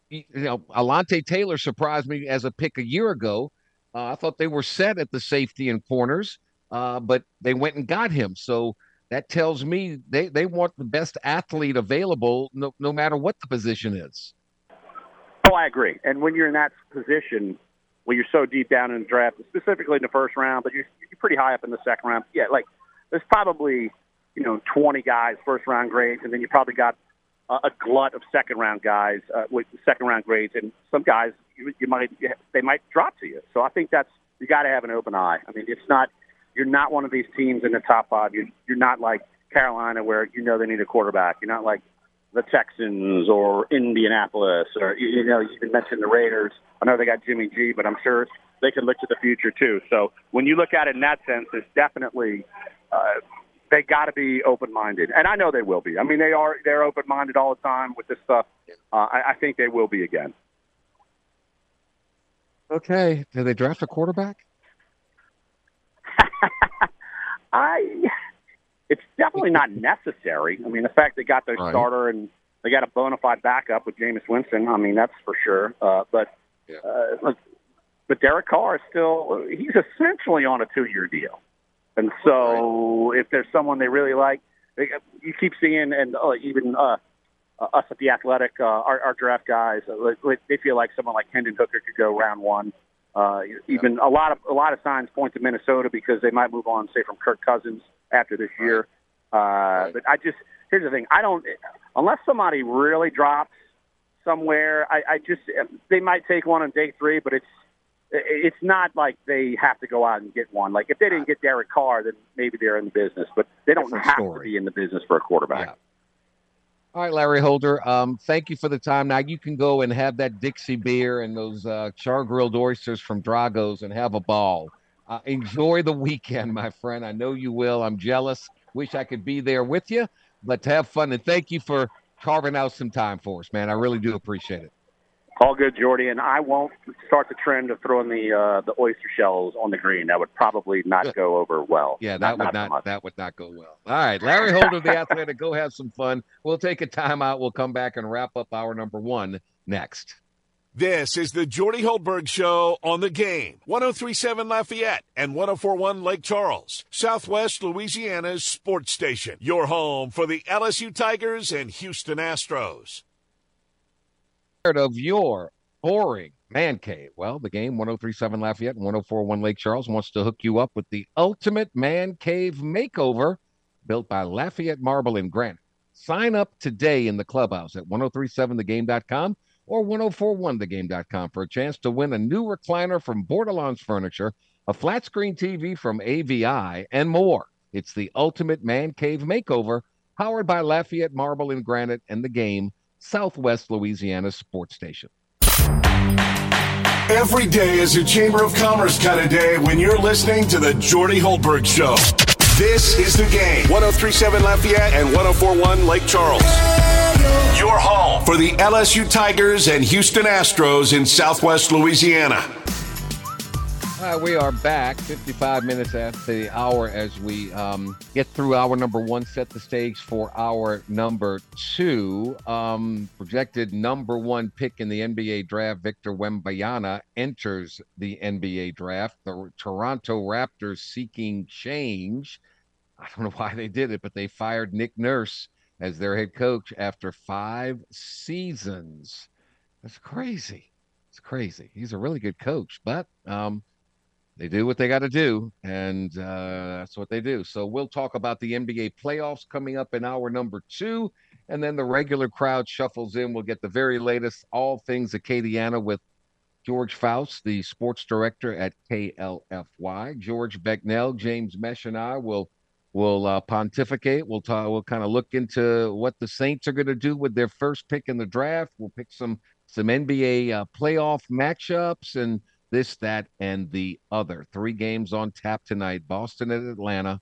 you know, Alontae Taylor surprised me as a pick a year ago. Uh, I thought they were set at the safety and corners, uh, but they went and got him. So that tells me they, they want the best athlete available, no, no matter what the position is. Oh, I agree. And when you're in that position, when you're so deep down in the draft, specifically in the first round, but you're, you're pretty high up in the second round, yeah, like there's probably you know 20 guys first round grades, and then you probably got a, a glut of second round guys uh, with second round grades, and some guys you, you might they might drop to you. So I think that's you got to have an open eye. I mean, it's not you're not one of these teams in the top five. You're, you're not like Carolina where you know they need a quarterback. You're not like the Texans or Indianapolis or you, you know you even mentioned the Raiders. I know they got Jimmy G, but I'm sure they can look to the future too. So when you look at it in that sense, it's definitely uh, they got to be open-minded, and I know they will be. I mean, they are they're open-minded all the time with this stuff. Uh, I, I think they will be again. Okay. Did they draft a quarterback? I it's definitely not necessary. I mean, the fact they got their Right. starter and they got a bona fide backup with Jameis Winston. I mean, that's for sure. Uh, but Yeah. uh, look, but Derek Carr is still he's essentially on a two year deal, and so if there's someone they really like, they, you keep seeing and uh, even. Uh, uh, us at the Athletic, uh, our, our draft guys, uh, they feel like someone like Hendon Hooker could go round one. Uh, even a lot of a lot of signs point to Minnesota because they might move on, say, from Kirk Cousins after this year. Uh, but I just here's the thing: I don't unless somebody really drops somewhere. I, I just they might take one on day three, but it's it's not like they have to go out and get one. Like if they didn't get Derek Carr, then maybe they're in the business, but they don't Different have story. to be in the business for a quarterback. Yeah. All right, Larry Holder. Um, thank you for the time. Now you can go and have that Dixie beer and those uh, char grilled oysters from Drago's and have a ball. Uh, enjoy the weekend, my friend. I know you will. I'm jealous. Wish I could be there with you, but have fun and thank you for carving out some time for us, man. I really do appreciate it. All good, Jordy, and I won't start the trend of throwing the uh, the oyster shells on the green. That would probably not go over well. Yeah, that would so not that would not go well. All right, Larry Holder, the athletic. Go have some fun. We'll take a timeout. We'll come back and wrap up our number one next. This is the Jordy Hultberg Show on the game. 1037 Lafayette and 1041 Lake Charles, Southwest Louisiana's sports station. Your home for the LSU Tigers and Houston Astros. Of your boring man cave? Well, the game 1037 Lafayette and 1041 Lake Charles wants to hook you up with the ultimate man cave makeover built by Lafayette Marble and Granite. Sign up today in the clubhouse at 1037thegame.com or 1041thegame.com for a chance to win a new recliner from Bordelons Furniture, a flat screen TV from AVI, and more. It's the ultimate man cave makeover powered by Lafayette Marble and Granite and the game, Southwest Louisiana Sports Station. Every day is a Chamber of Commerce kind of day when you're listening to the Jordy Hultberg Show. This is the game. 1037 Lafayette and 1041 Lake Charles. Your home for the LSU Tigers and Houston Astros in Southwest Louisiana. Right, we are back 55 minutes after the hour as we um, get through our number one, set the stage for our number two. Um, projected number one pick in the NBA draft, Victor Wembanyama enters the NBA draft. The Toronto Raptors seeking change. I don't know why they did it, but they fired Nick Nurse as their head coach after five seasons. That's crazy. It's crazy. He's a really good coach, but um, they do what they got to do, and uh, that's what they do. So we'll talk about the NBA playoffs coming up in hour number two, and then the regular crowd shuffles in. We'll get the very latest, all things Acadiana with George Faust, the sports director at KLFY. George Becknell, James Mesh, and I will will uh, pontificate. We'll talk. We'll kind of look into what the Saints are going to do with their first pick in the draft. We'll pick some some NBA uh, playoff matchups and this, that, and the other. Three games on tap tonight Boston at Atlanta,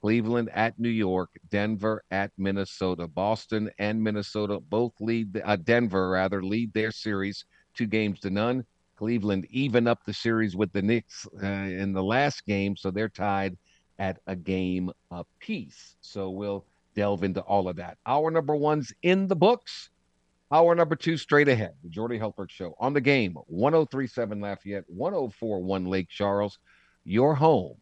Cleveland at New York, Denver at Minnesota. Boston and Minnesota both lead, uh, Denver rather, lead their series two games to none. Cleveland even up the series with the Knicks uh, in the last game, so they're tied at a game apiece. So we'll delve into all of that. Our number one's in the books. Hour number two straight ahead. The Jordy Hultberg Show on the game. 1037 Lafayette, 1041 Lake Charles. Your home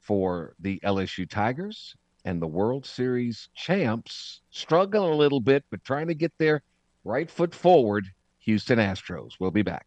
for the LSU Tigers and the World Series champs. Struggling a little bit, but trying to get their right foot forward. Houston Astros. We'll be back.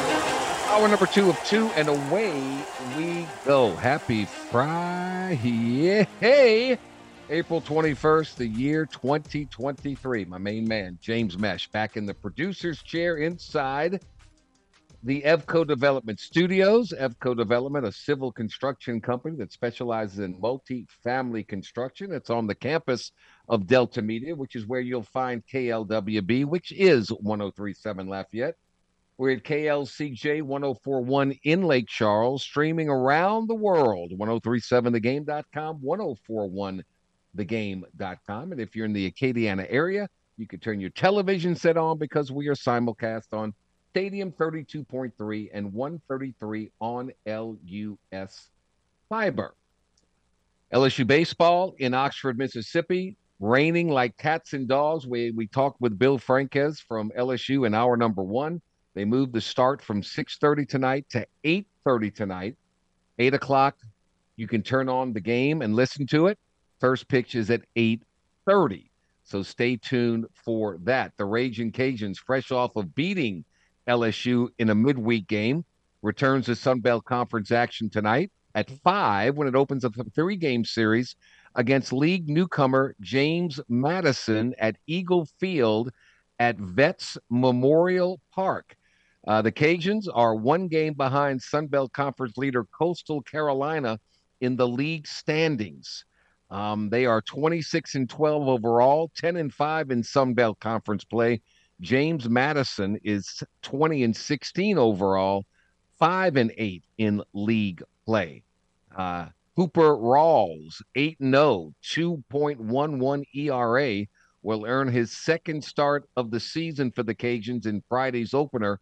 Hour number two of two, and away we go. Happy Friday. April 21st, the year 2023. My main man, James Mesh, back in the producer's chair inside the Evco Development Studios. Evco Development, a civil construction company that specializes in multi-family construction. It's on the campus of Delta Media, which is where you'll find KLWB, which is 1037 Lafayette. We're at KLCJ 1041 in Lake Charles, streaming around the world, 1037thegame.com, 1041thegame.com. And if you're in the Acadiana area, you can turn your television set on because we are simulcast on Stadium 32.3 and 133 on LUS Fiber. LSU baseball in Oxford, Mississippi, raining like cats and dogs. We we talked with Bill Franques from LSU in hour number one. They moved the start from 6:30 tonight to 8:30 tonight. Eight o'clock, you can turn on the game and listen to it. First pitch is at 8:30. So stay tuned for that. The Raging Cajuns, fresh off of beating LSU in a midweek game, returns to Sun Belt Conference action tonight at five when it opens up a three game series against league newcomer James Madison at Eagle Field at Vets Memorial Park. Uh, the Cajuns are one game behind Sun Belt Conference leader Coastal Carolina in the league standings. Um, they are 26 and 12 overall, 10 and 5 in Sun Belt Conference play. James Madison is 20 and 16 overall, 5 and 8 in league play. Uh, Hooper Rawls, 8 0, 2.11 ERA, will earn his second start of the season for the Cajuns in Friday's opener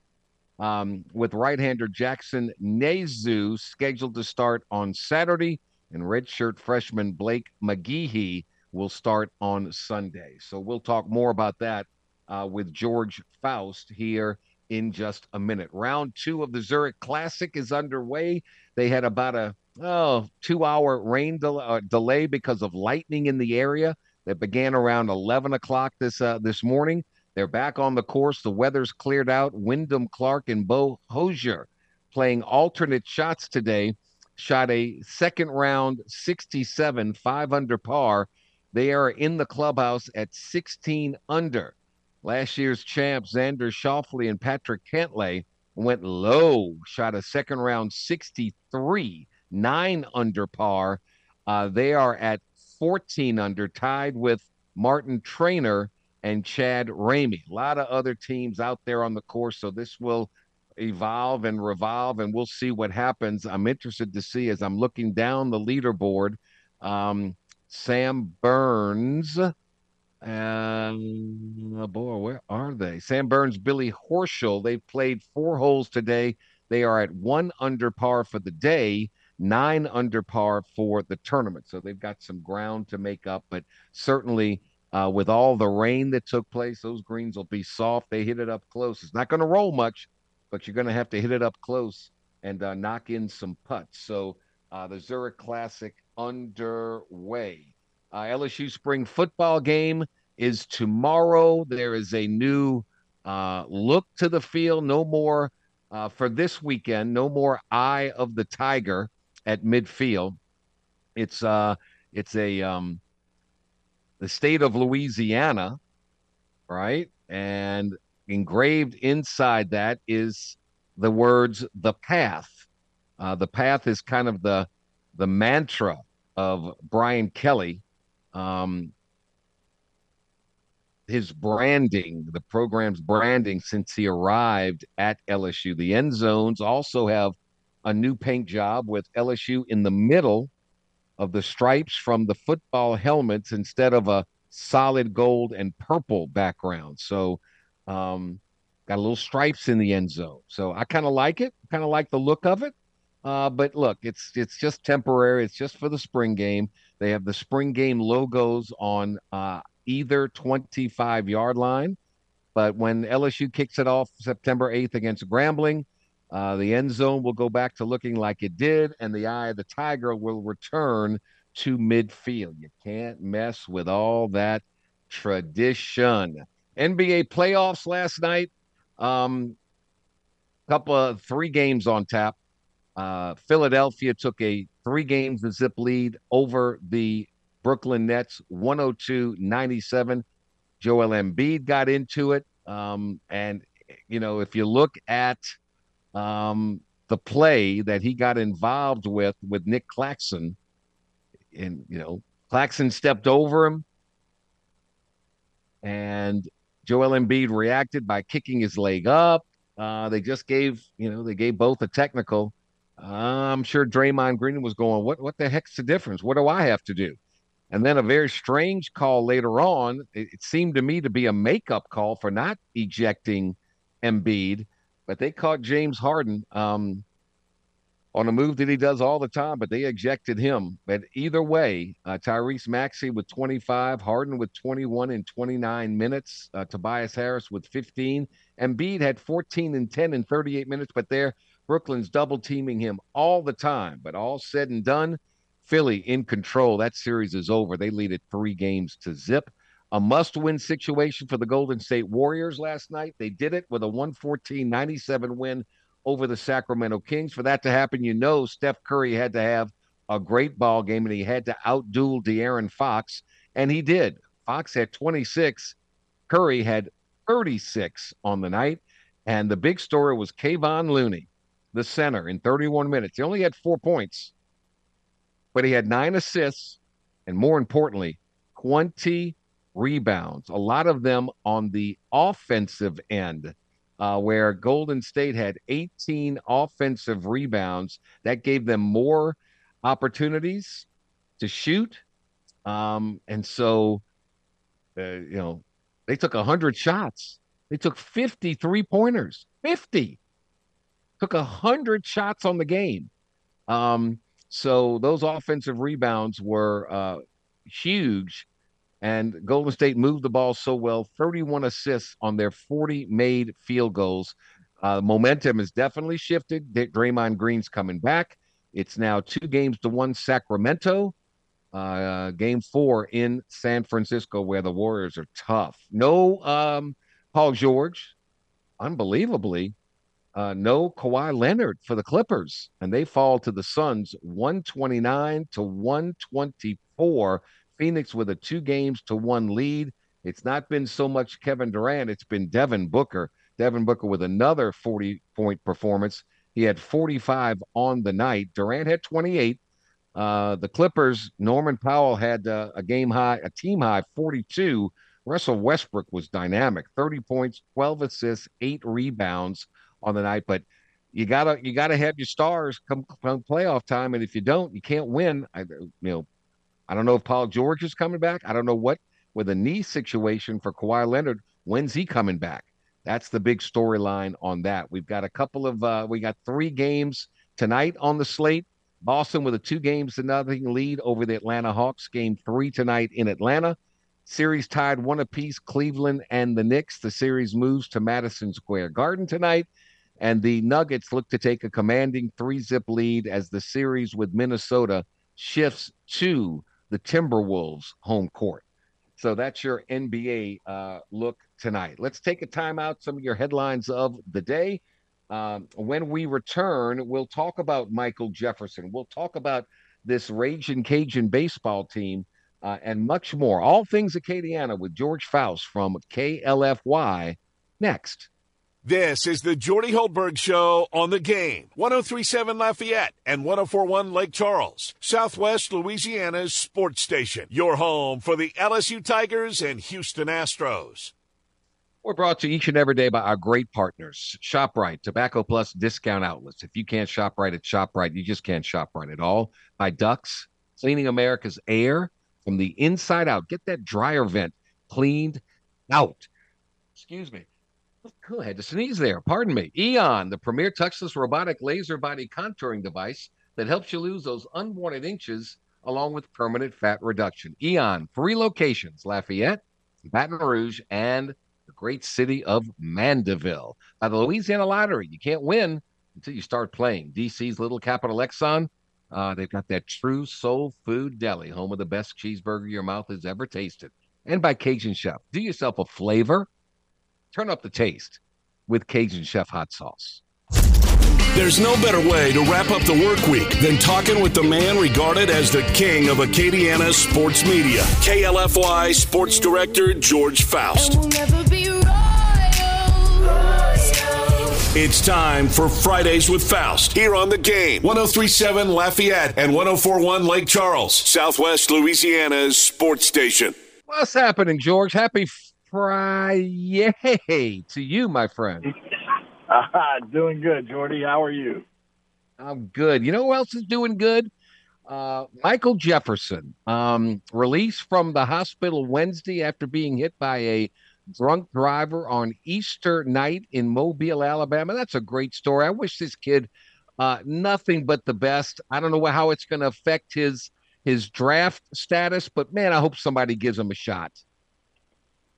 um, with right hander Jackson Nezu scheduled to start on Saturday, and redshirt freshman Blake McGehee will start on Sunday. So we'll talk more about that uh, with George Faust here in just a minute. Round two of the Zurich Classic is underway. They had about a oh, two hour rain del- uh, delay because of lightning in the area that began around 11 o'clock this uh, this morning. They're back on the course. The weather's cleared out. Wyndham Clark and Beau Hossler playing alternate shots today. Shot a second round 67, five under par. They are in the clubhouse at 16 under. Last year's champs, Xander Schauffele and Patrick Cantlay, went low, shot a second round 63, nine under par. Uh, they are at 14 under, tied with Martin Trainer and Chad Ramey. A lot of other teams out there on the course, so this will evolve and revolve, and we'll see what happens. I'm interested to see as I'm looking down the leaderboard. Um, Sam Burns, and oh boy, where are they? Sam Burns, Billy Horschel. They've played four holes today. They are at one under par for the day, nine under par for the tournament. So they've got some ground to make up, but certainly uh, with all the rain that took place, those greens will be soft. They hit it up close. It's not going to roll much, but you're going to have to hit it up close and uh, knock in some putts. So uh, the Zurich Classic underway. Uh, LSU spring football game is tomorrow. There is a new uh, look to the field. No more uh, for this weekend. No more Eye of the Tiger at midfield. It's it's a um the state of Louisiana, right? And engraved inside that is the words the path. Uh, the path is kind of the the mantra of Brian Kelly. Um, his branding, the program's branding since he arrived at LSU. The end zones also have a new paint job with LSU in the middle of the stripes from the football helmets instead of a solid gold and purple background. So, um, got a little stripes in the end zone. So I kind of like it. Kind of like the look of it. Uh, but look, it's it's just temporary. It's just for the spring game. They have the spring game logos on uh, either 25 yard line. But when LSU kicks it off September 8th against Grambling, uh, the end zone will go back to looking like it did, and the eye of the tiger will return to midfield. You can't mess with all that tradition. NBA playoffs last night. Um, couple of three games on tap. Uh, Philadelphia took a three games to zip lead over the Brooklyn Nets, 102 97. Joel Embiid got into it. Um, and, you know, if you look at um, the play that he got involved with with Nic Claxton, and, you know, Claxton stepped over him. And Joel Embiid reacted by kicking his leg up. Uh, they just gave, you know, they gave both a technical. Uh, I'm sure Draymond Green was going, "What? What the heck's the difference? What do I have to do?" And then a very strange call later on. It, it seemed to me to be a makeup call for not ejecting Embiid, but they caught James Harden um, on a move that he does all the time, but they ejected him. But either way, uh, Tyrese Maxey with 25, Harden with 21 in 29 minutes, uh, Tobias Harris with 15. Embiid had 14 and 10 in 38 minutes, but there, Brooklyn's double teaming him all the time. But all said and done, Philly in control. That series is over. They lead it three games to zip. A must win situation for the Golden State Warriors last night. They did it with a 114 97 win over the Sacramento Kings. For that to happen, you know Steph Curry had to have a great ball game and he had to outduel De'Aaron Fox, and he did. Fox had 26, Curry had 36 on the night. And the big story was Kevon Looney, the center, in 31 minutes. He only had four points, but he had nine assists and more importantly, 20 rebounds, a lot of them on the offensive end, uh, where Golden State had 18 offensive rebounds. That gave them more opportunities to shoot. Um, and so, uh, you know, they took 100 shots. They took 53 pointers, 50. Took 100 shots on the game. Um, so those offensive rebounds were uh, huge. And Golden State moved the ball so well 31 assists on their 40 made field goals. Uh, momentum has definitely shifted. Draymond Green's coming back. It's now two games to one Sacramento. Uh, game four in San Francisco, where the Warriors are tough. No um, Paul George, unbelievably, uh, no Kawhi Leonard for the Clippers, and they fall to the Suns 129 to 124. Phoenix with a two games to one lead. It's not been so much Kevin Durant, it's been Devin Booker. Devin Booker with another 40 point performance. He had 45 on the night. Durant had 28. Uh, the Clippers, Norman Powell had uh, a game high, a team high 42. Russell Westbrook was dynamic 30 points, 12 assists, eight rebounds on the night. But you gotta you gotta have your stars come, come playoff time, and if you don't, you can't win. I, you know, I don't know if Paul George is coming back. I don't know what with a knee situation for Kawhi Leonard. When's he coming back? That's the big storyline on that. We've got a couple of uh, we got three games tonight on the slate. Boston with a two games to nothing lead over the Atlanta Hawks. Game three tonight in Atlanta. Series tied one apiece, Cleveland and the Knicks. The series moves to Madison Square Garden tonight. And the Nuggets look to take a commanding three zip lead as the series with Minnesota shifts to the Timberwolves home court. So that's your NBA uh, look tonight. Let's take a timeout. Some of your headlines of the day. Um, when we return, we'll talk about Michael Jefferson. We'll talk about this Raging Cajun baseball team uh, and much more. All things Acadiana with George Faust from KLFY next. This is the Jordy Hultberg Show on the game. 1037 Lafayette and 1041 Lake Charles, Southwest Louisiana's sports station. Your home for the LSU Tigers and Houston Astros. We're brought to each and every day by our great partners, ShopRite, Tobacco Plus discount outlets. If you can't shop right at ShopRite, you just can't shop right at all. By Ductz, cleaning America's air from the inside out. Get that dryer vent cleaned out. Excuse me. Cool. Had to sneeze there. Pardon me. Eon, the premier touchless robotic laser body contouring device that helps you lose those unwanted inches along with permanent fat reduction. Eon, three locations Lafayette, Baton Rouge, and the great city of Mandeville. By the Louisiana Lottery, you can't win until you start playing. DC's Little Capital Exxon, uh, they've got that true soul food deli, home of the best cheeseburger your mouth has ever tasted. And by Cajun Chef, do yourself a flavor, turn up the taste with Cajun Chef hot sauce. There's no better way to wrap up the work week than talking with the man regarded as the king of Acadiana sports media, KLFY Sports Director George Faust. It's time for Fridays with Faust here on the game. 1037 Lafayette and 1041 Lake Charles, Southwest Louisiana's sports station. What's happening, George? Happy Friday to you, my friend. Uh, doing good, Jordy. How are you? I'm good. You know who else is doing good? Uh, Michael Jefferson, um, released from the hospital Wednesday after being hit by a drunk driver on Easter night in Mobile, Alabama. That's a great story. I wish this kid uh, nothing but the best. I don't know how it's going to affect his his draft status, but man, I hope somebody gives him a shot.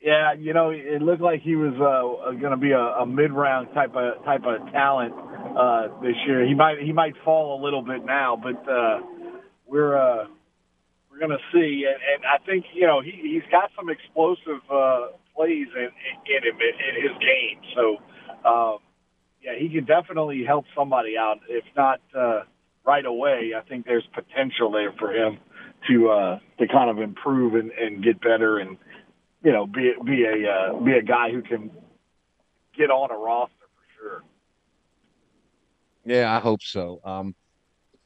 Yeah, you know, it looked like he was uh, going to be a, a mid-round type of type of talent uh, this year. He might he might fall a little bit now, but uh, we're uh, we're going to see. And, and I think you know he he's got some explosive uh, plays in, in him in, his game. So, um, yeah, he can definitely help somebody out. If not uh, right away, I think there's potential there for him to uh, to kind of improve and, and get better, and you know, be be a uh, be a guy who can get on a roster for sure. Yeah, I hope so. Um,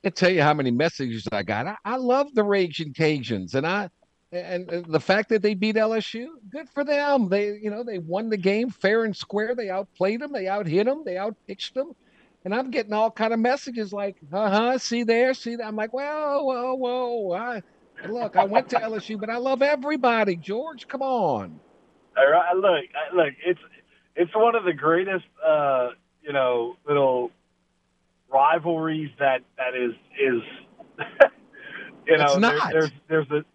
I tell you how many messages I got. I, I love the Raging Cajuns, and I and the fact that they beat LSU, good for them. They, you know, they won the game fair and square. They outplayed them. They outhit them. They outpitched them. And I'm getting all kind of messages like, "Uh huh, see there, see that." I'm like, "Whoa, whoa, whoa!" I, look, I went to LSU, but I love everybody. George, come on. All right, look, look, it's it's one of the greatest, uh, you know, little rivalries that that is is. you know, it's not. There, there's there's a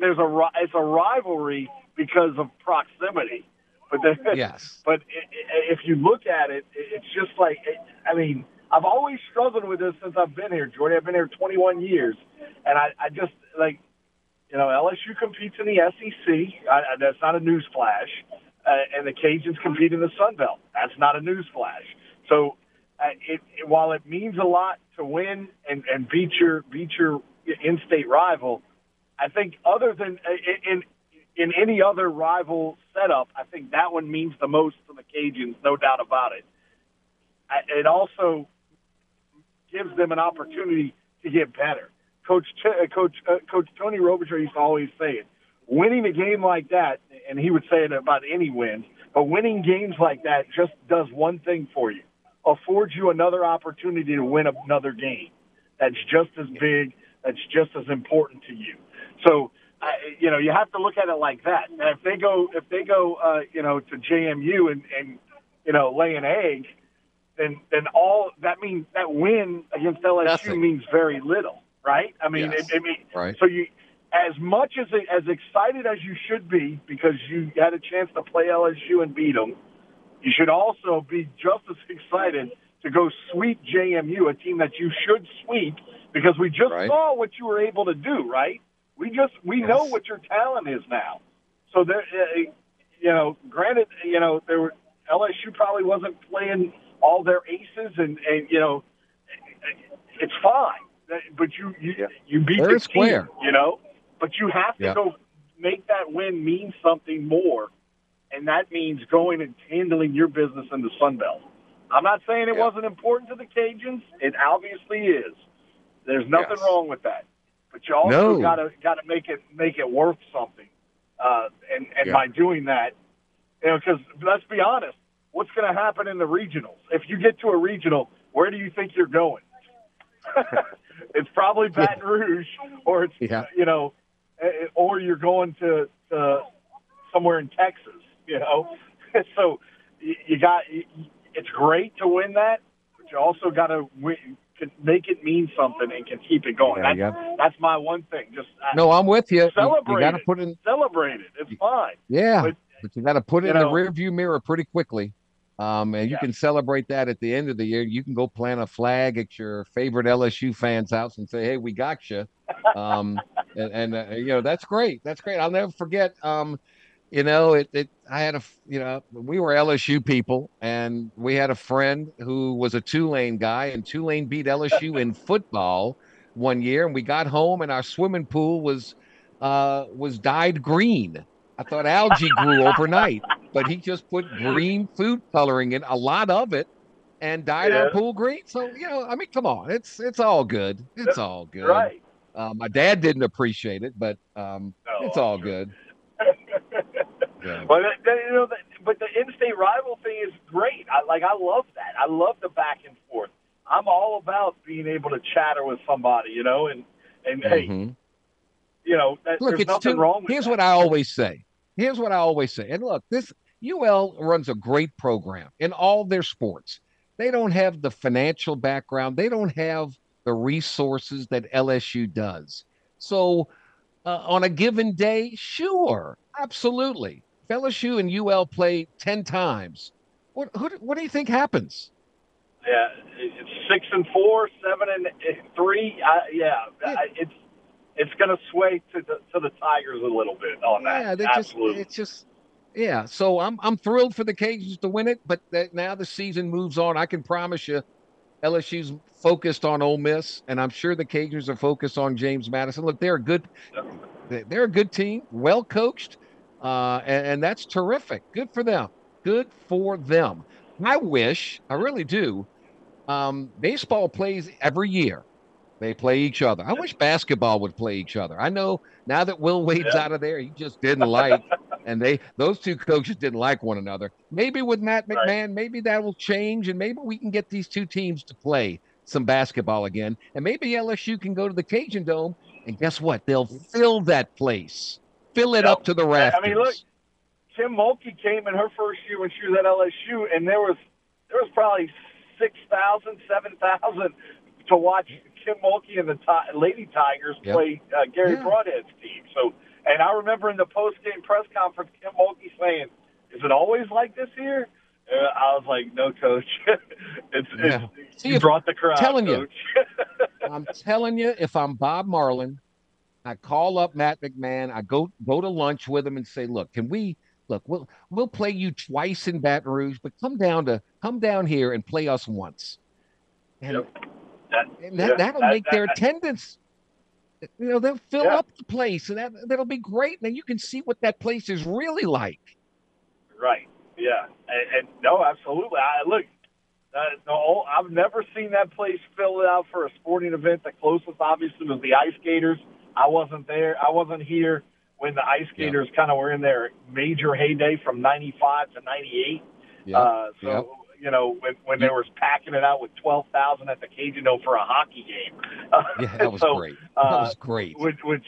there's a it's a rivalry because of proximity. But then, yes, but if you look at it, it's just like I mean, I've always struggled with this since I've been here, Jordy. I've been here 21 years, and I, I just like you know LSU competes in the SEC. I, that's not a newsflash, uh, and the Cajuns compete in the Sun Belt. That's not a newsflash. So, uh, it, it, while it means a lot to win and, and beat your beat your in-state rival, I think other than in in any other rival setup, I think that one means the most to the Cajuns, no doubt about it. It also gives them an opportunity to get better. Coach uh, Coach uh, Coach Tony Robichaux used to always say it: winning a game like that, and he would say it about any win, but winning games like that just does one thing for you: affords you another opportunity to win another game. That's just as big. That's just as important to you. So, uh, you know, you have to look at it like that. And if they go, if they go, uh, you know, to JMU and, and you know, lay an egg, then then all that means that win against LSU Nothing. means very little, right? I mean, Yes. it, I mean, Right. so you. As much as as excited as you should be because you had a chance to play LSU and beat them, you should also be just as excited to go sweep JMU, a team that you should sweep because we just Right. saw what you were able to do, right? We just we know what your talent is now. So there, uh, you know, granted, you know, there were LSU probably wasn't playing all their aces, and and you know, it's fine. But you you, Yeah. you beat Fair the square. team, you know. But you have to Yeah. go make that win mean something more, and that means going and handling your business in the Sun Belt. I'm not saying it Yeah. wasn't important to the Cajuns. It obviously is. There's nothing Yes. wrong with that. But you also No. gotta gotta make it make it worth something. Uh, and and Yeah. by doing that, you know, because let's be honest, what's going to happen in the regionals? If you get to a regional, where do you think you're going? it's probably Baton Rouge, or it's Yeah. you know, eh, or you're going to, to somewhere in Texas. You know, so you, you got. It's great to win that, but you also got to win, can make it mean something and can keep it going. Yeah, that's, that's my one thing. Just uh, No, I'm with you. Celebrate. You, Celebrate got to it. put in, celebrate it. It's fine. yeah, But- but, you got to put it in the know- rear view mirror pretty quickly. Um, and you Yeah. can celebrate that at the end of the year. You can go plant a flag at your favorite LSU fans' house and say, "Hey, we got you." Um, and, and uh, you know that's great. That's great. I'll never forget. Um, you know, it, it. I had a. you know, we were LSU people, and we had a friend who was a Tulane guy, and Tulane beat LSU in football one year, and we got home, and our swimming pool was, uh, was dyed green. I thought algae grew overnight, but he just put green food coloring in a lot of it, and dyed our pool green. So you know, I mean, come on, it's it's all good. It's all good. Right. Uh, my dad didn't appreciate it, but um, No, it's all good. Yeah. But you know, but the in-state rival thing is great. I like. I love that. I love the back and forth. I'm all about being able to chatter with somebody, you know, and and hey, Mhm. you know, that, Look, there's nothing wrong with here's that. what I always say. Here's what I always say. And look, this UL runs a great program in all their sports. They don't have the financial background. They don't have the resources that LSU does. So, uh, on a given day, sure, absolutely. If LSU and UL play ten times, what who, what do you think happens? Yeah, it's six and four, seven and three. I, yeah, it's it's going to sway to the to the Tigers a little bit on Yeah, that. they just it's just yeah. So I'm I'm thrilled for the Cajuns to win it, but that now the season moves on. I can promise you, LSU's focused on Ole Miss, and I'm sure the Cajuns are focused on James Madison. Look, they're a good they- they're a good team, well coached, uh, and, and that's terrific. Good for them. Good for them. I wish, I really do. Um, baseball plays every year. They play each other. I wish basketball would play each other. I know now that Will Wade's Yeah. out of there, he just didn't like, and they those two coaches didn't like one another. Maybe with Matt Right. McMahon, maybe that will change, and maybe we can get these two teams to play some basketball again, and maybe LSU can go to the Cajun Dome, and guess what? They'll fill that place, fill it Yep. up to the rafters. I mean, look, Kim Mulkey came in her first year when she was at LSU, and there was there was probably six thousand, seven thousand to watch Kim Mulkey and the Ti- Lady Tigers Yep. play uh, Garry Yeah. Brodhead's team. So, and I remember in the post game press conference, Kim Mulkey saying, "Is it always like this here?" Uh, I was like, "No, coach. it's, Yeah. it's See, you brought the crowd, telling you. I'm telling you, if I'm Bob Marlin, I call up Matt McMahon. I go go to lunch with him and say, "Look, can we look? We'll we'll play you twice in Baton Rouge, but come down to come down here and play us once." And, Yep. That- and that, yeah, that'll that- make their that- attendance. You know, they'll fill Yeah. up the place, and that that'll be great. And then you can see what that place is really like. Right. Yeah. And, and no, absolutely. I look. Uh, no, I've never seen that place filled out for a sporting event. The closest, obviously, was the IceGators. I wasn't there. I wasn't here when the Ice Yeah. Kind of were in their major heyday from '95 to '98. Yeah. Uh, so. You know when when they were packing it out with twelve thousand at the Cajun for a hockey game. Uh, yeah, that was so, great. That uh, was great. which which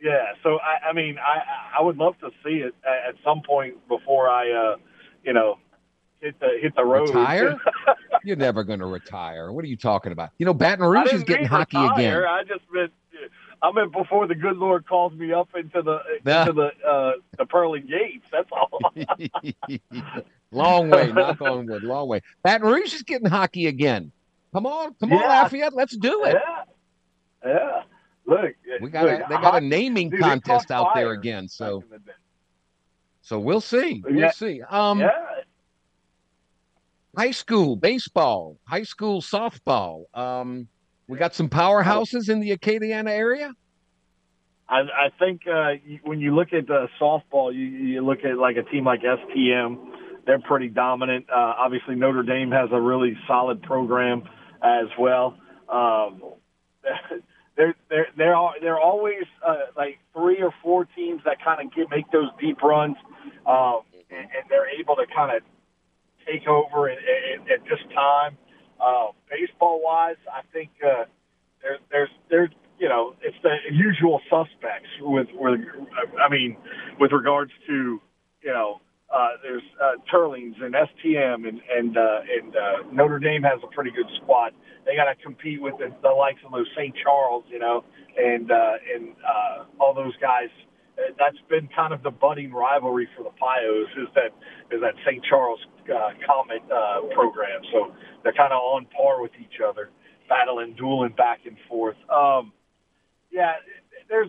yeah so i i mean i i would love to see it at, some point before i uh you know hit the hit the road Retire? You're never going to retire. What are you talking about? You know, Baton Rouge is getting hockey retire. again. i just meant i meant before the good lord calls me up into the Yeah. into the uh the pearly gates that's all long way, knock on wood, long way. Baton Rouge is getting hockey again. Come on, come on, Lafayette, let's do it. yeah yeah look We got a, they got a naming dude, contest out there again. So the so we'll see. We'll Yeah. see. Um yeah high school baseball, high school softball. Um, we got some powerhouses in the Acadiana area. I, I think uh, when you look at uh, softball, you, you look at like a team like STM. They're pretty dominant. Uh, obviously, Notre Dame has a really solid program as well. Um, there, there, there are there are always uh, like three or four teams that kind of get make those deep runs, um, and, and they're able to kind of take over at, at, at this time. Uh, baseball wise, I think uh, there, there's there's you know it's the usual suspects with with I mean with regards to you know uh, there's uh, Teurlings and STM and and uh, and uh, Notre Dame has a pretty good squad. They got to compete with the, the likes of those St. Charles, you know, and uh, and uh, all those guys. That's been kind of the budding rivalry for the Pios is that is that St. Charles uh, Comet uh, program. So they're kind of on par with each other, battling, dueling back and forth. Um, yeah, there's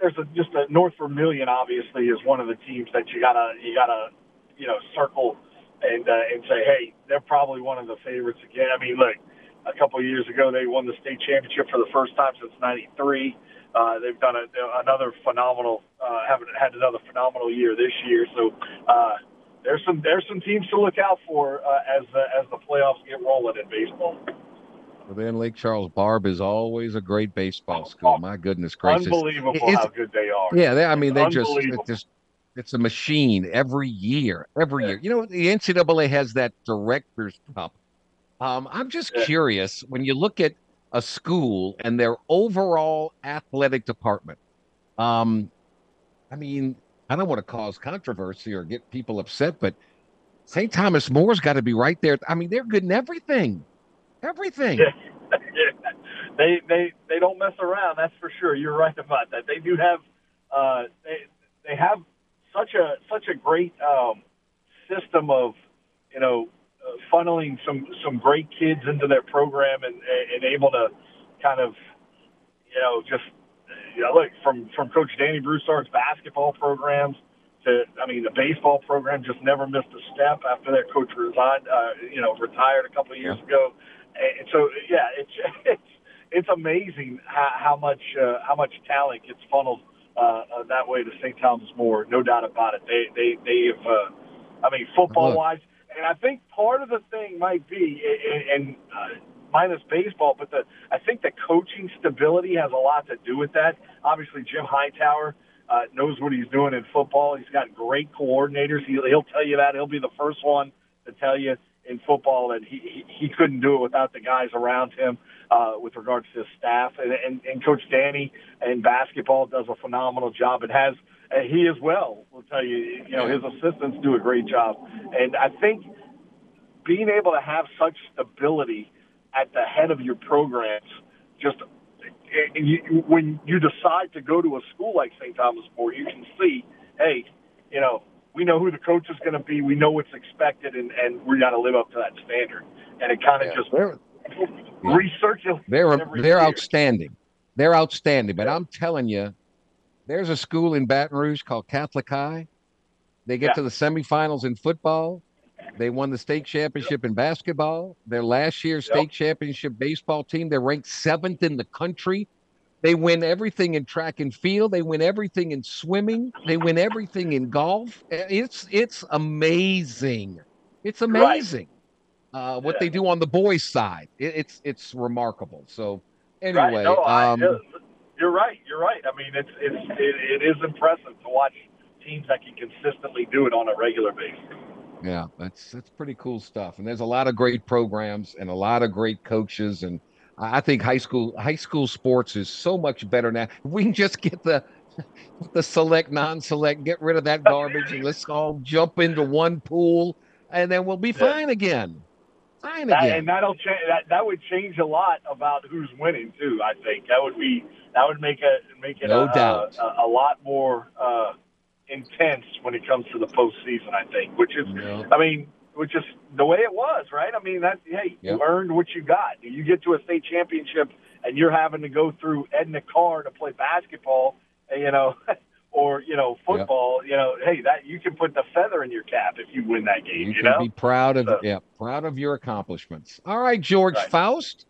there's a, just a North Vermilion obviously is one of the teams that you gotta you gotta you know circle and uh, and say hey they're probably one of the favorites again. I mean look, a couple of years ago they won the state championship for the first time since '93. Uh, they've done a, another phenomenal uh, haven't had another phenomenal year this year. So uh, there's some there's some teams to look out for uh, as uh, as the playoffs get rolling in baseball. Well, then Lake Charles Barbe is always a great baseball school. Oh, My goodness gracious, unbelievable it's, how good they are. Yeah, they, I mean they just it just it's a machine every year, every yeah. year. You know the NCAA has that Directors Cup. Um, I'm just yeah. curious when you look at a school and their overall athletic department. Um, I mean, I don't want to cause controversy or get people upset, but St. Thomas More's got to be right there. I mean, they're good in everything. Everything. Yeah. they they they don't mess around. That's for sure. You're right about that. They do have uh, they they have such a such a great um, system of you know funneling some some great kids into their program and and able to kind of you know just you know, look from from Coach Danny Broussard's basketball programs to I mean the baseball program just never missed a step after their coach resigned uh, you know retired a couple of years yeah. ago and so yeah, it's it's it's amazing how, how much uh, how much talent gets funneled uh, uh, that way to St. Thomas More. No doubt about it. They they they have. Uh, I mean, football wise, and I think part of the thing might be and. uh, minus baseball, but the I think the coaching stability has a lot to do with that. Obviously, Jim Hightower uh, knows what he's doing in football. He's got great coordinators. He, he'll tell you that. He'll be the first one to tell you in football, and he, he, he couldn't do it without the guys around him uh, with regards to his staff. And, and, and Coach Danny in basketball does a phenomenal job and has Uh, he as well will tell you, you know, his assistants do a great job. And I think being able to have such stability at the head of your programs just eh, eh, and you, when you decide to go to a school like St. Thomas More, you can see, hey, you know, we know who the coach is going to be. We know what's expected, and, and we got to live up to that standard. And it kind of yeah, just they're, recirculates. They're they're year. outstanding. They're outstanding. But. I'm telling you, there's a school in Baton Rouge called Catholic High. They get yeah. to the semifinals in football. They won the state championship in basketball. Their last year's yep. state championship baseball team, they're ranked seventh in the country they win everything in track and field. They win everything in swimming. They win everything in golf. It's it's amazing. It's amazing right. uh, what yeah. they do on the boys' side. It, it's it's remarkable. So anyway, right. no, um, you're right. You're right. I mean, it's it's it, it is impressive to watch teams that can consistently do it on a regular basis. Yeah, that's that's pretty cool stuff. And there's a lot of great programs and a lot of great coaches and I think high school high school sports is so much better now. If we can just get the the select, non-select, get rid of that garbage, and let's all jump into one pool, and then we'll be fine again. Fine that, again. And that'll change. That that would change a lot about who's winning too. I think that would be that would make it make it no a, doubt. A, a, lot more uh, intense when it comes to the postseason. I think, which is, I mean, which is the way it was, right? I mean, that hey, yep. you earned what you got. You get to a state championship and you're having to go through Edna Karr to play basketball, you know, or you know football, you know, hey, that you can put the feather in your cap if you win that game. You, You, can know, be proud of So- yeah, proud of your accomplishments. All right, George Right. Faust.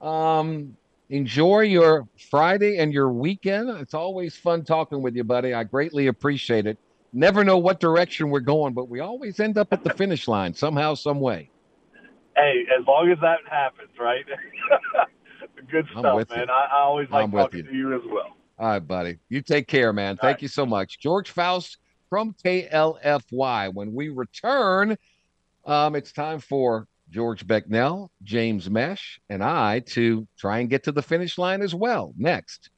Um, enjoy your Friday and your weekend. It's always fun talking with you, buddy. I greatly appreciate it. Never know what direction we're going, but we always end up at the finish line somehow, some way. hey, as long as that happens, right? Good stuff, man. I, I always like I'm with talking you. to you as well. All right, buddy. You take care, man. Thank right. you so much. George Faust from KLFY. When we return, um, it's time for George Becknell, James Mesh, and I to try and get to the finish line as well. Next.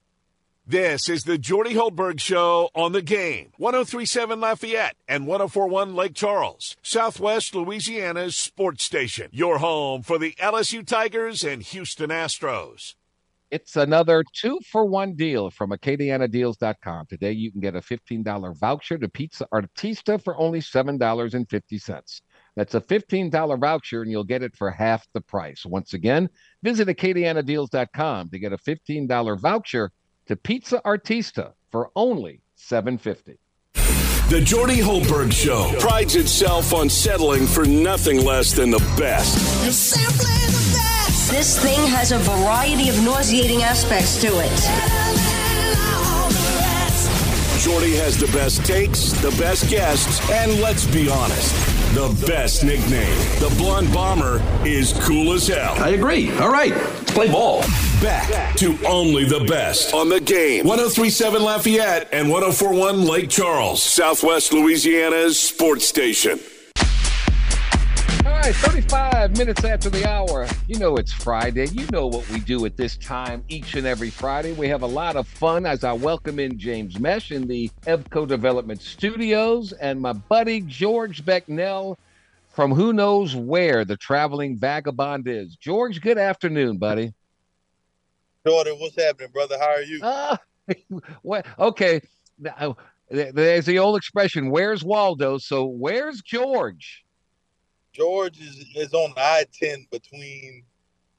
This is the Jordy Hultberg Show on the game. 1037 Lafayette and 1041 Lake Charles, Southwest Louisiana's sports station. Your home for the LSU Tigers and Houston Astros. It's another two for one deal from AcadianaDeals.com. Today, you can get a $15 voucher to Pizza Artista for only $7.50. That's a $15 voucher, and you'll get it for half the price. Once again, visit AcadianaDeals.com to get a $15 voucher to Pizza Artista for only $7.50. The Jordy Hultberg Show prides itself on settling for nothing less than the best. This thing has a variety of nauseating aspects to it. Jordy has the best takes, the best guests, and let's be honest, the best nickname. The Blonde Bomber is cool as hell. I agree. All right, let's play ball. Back to only the best on the game. 1037 Lafayette and 1041 Lake Charles, Southwest Louisiana's sports station. All right, 35 minutes after the hour. You know it's Friday. You know what we do at this time each and every Friday. We have a lot of fun as I welcome in James Mesh in the Evco Development Studios and my buddy George Becknell from who knows where the traveling vagabond is. George, good afternoon, buddy. Jordan, what's happening, brother? How are you? Ah, what? Okay. There's the old expression, where's Waldo? So where's George? George is, is on I ten between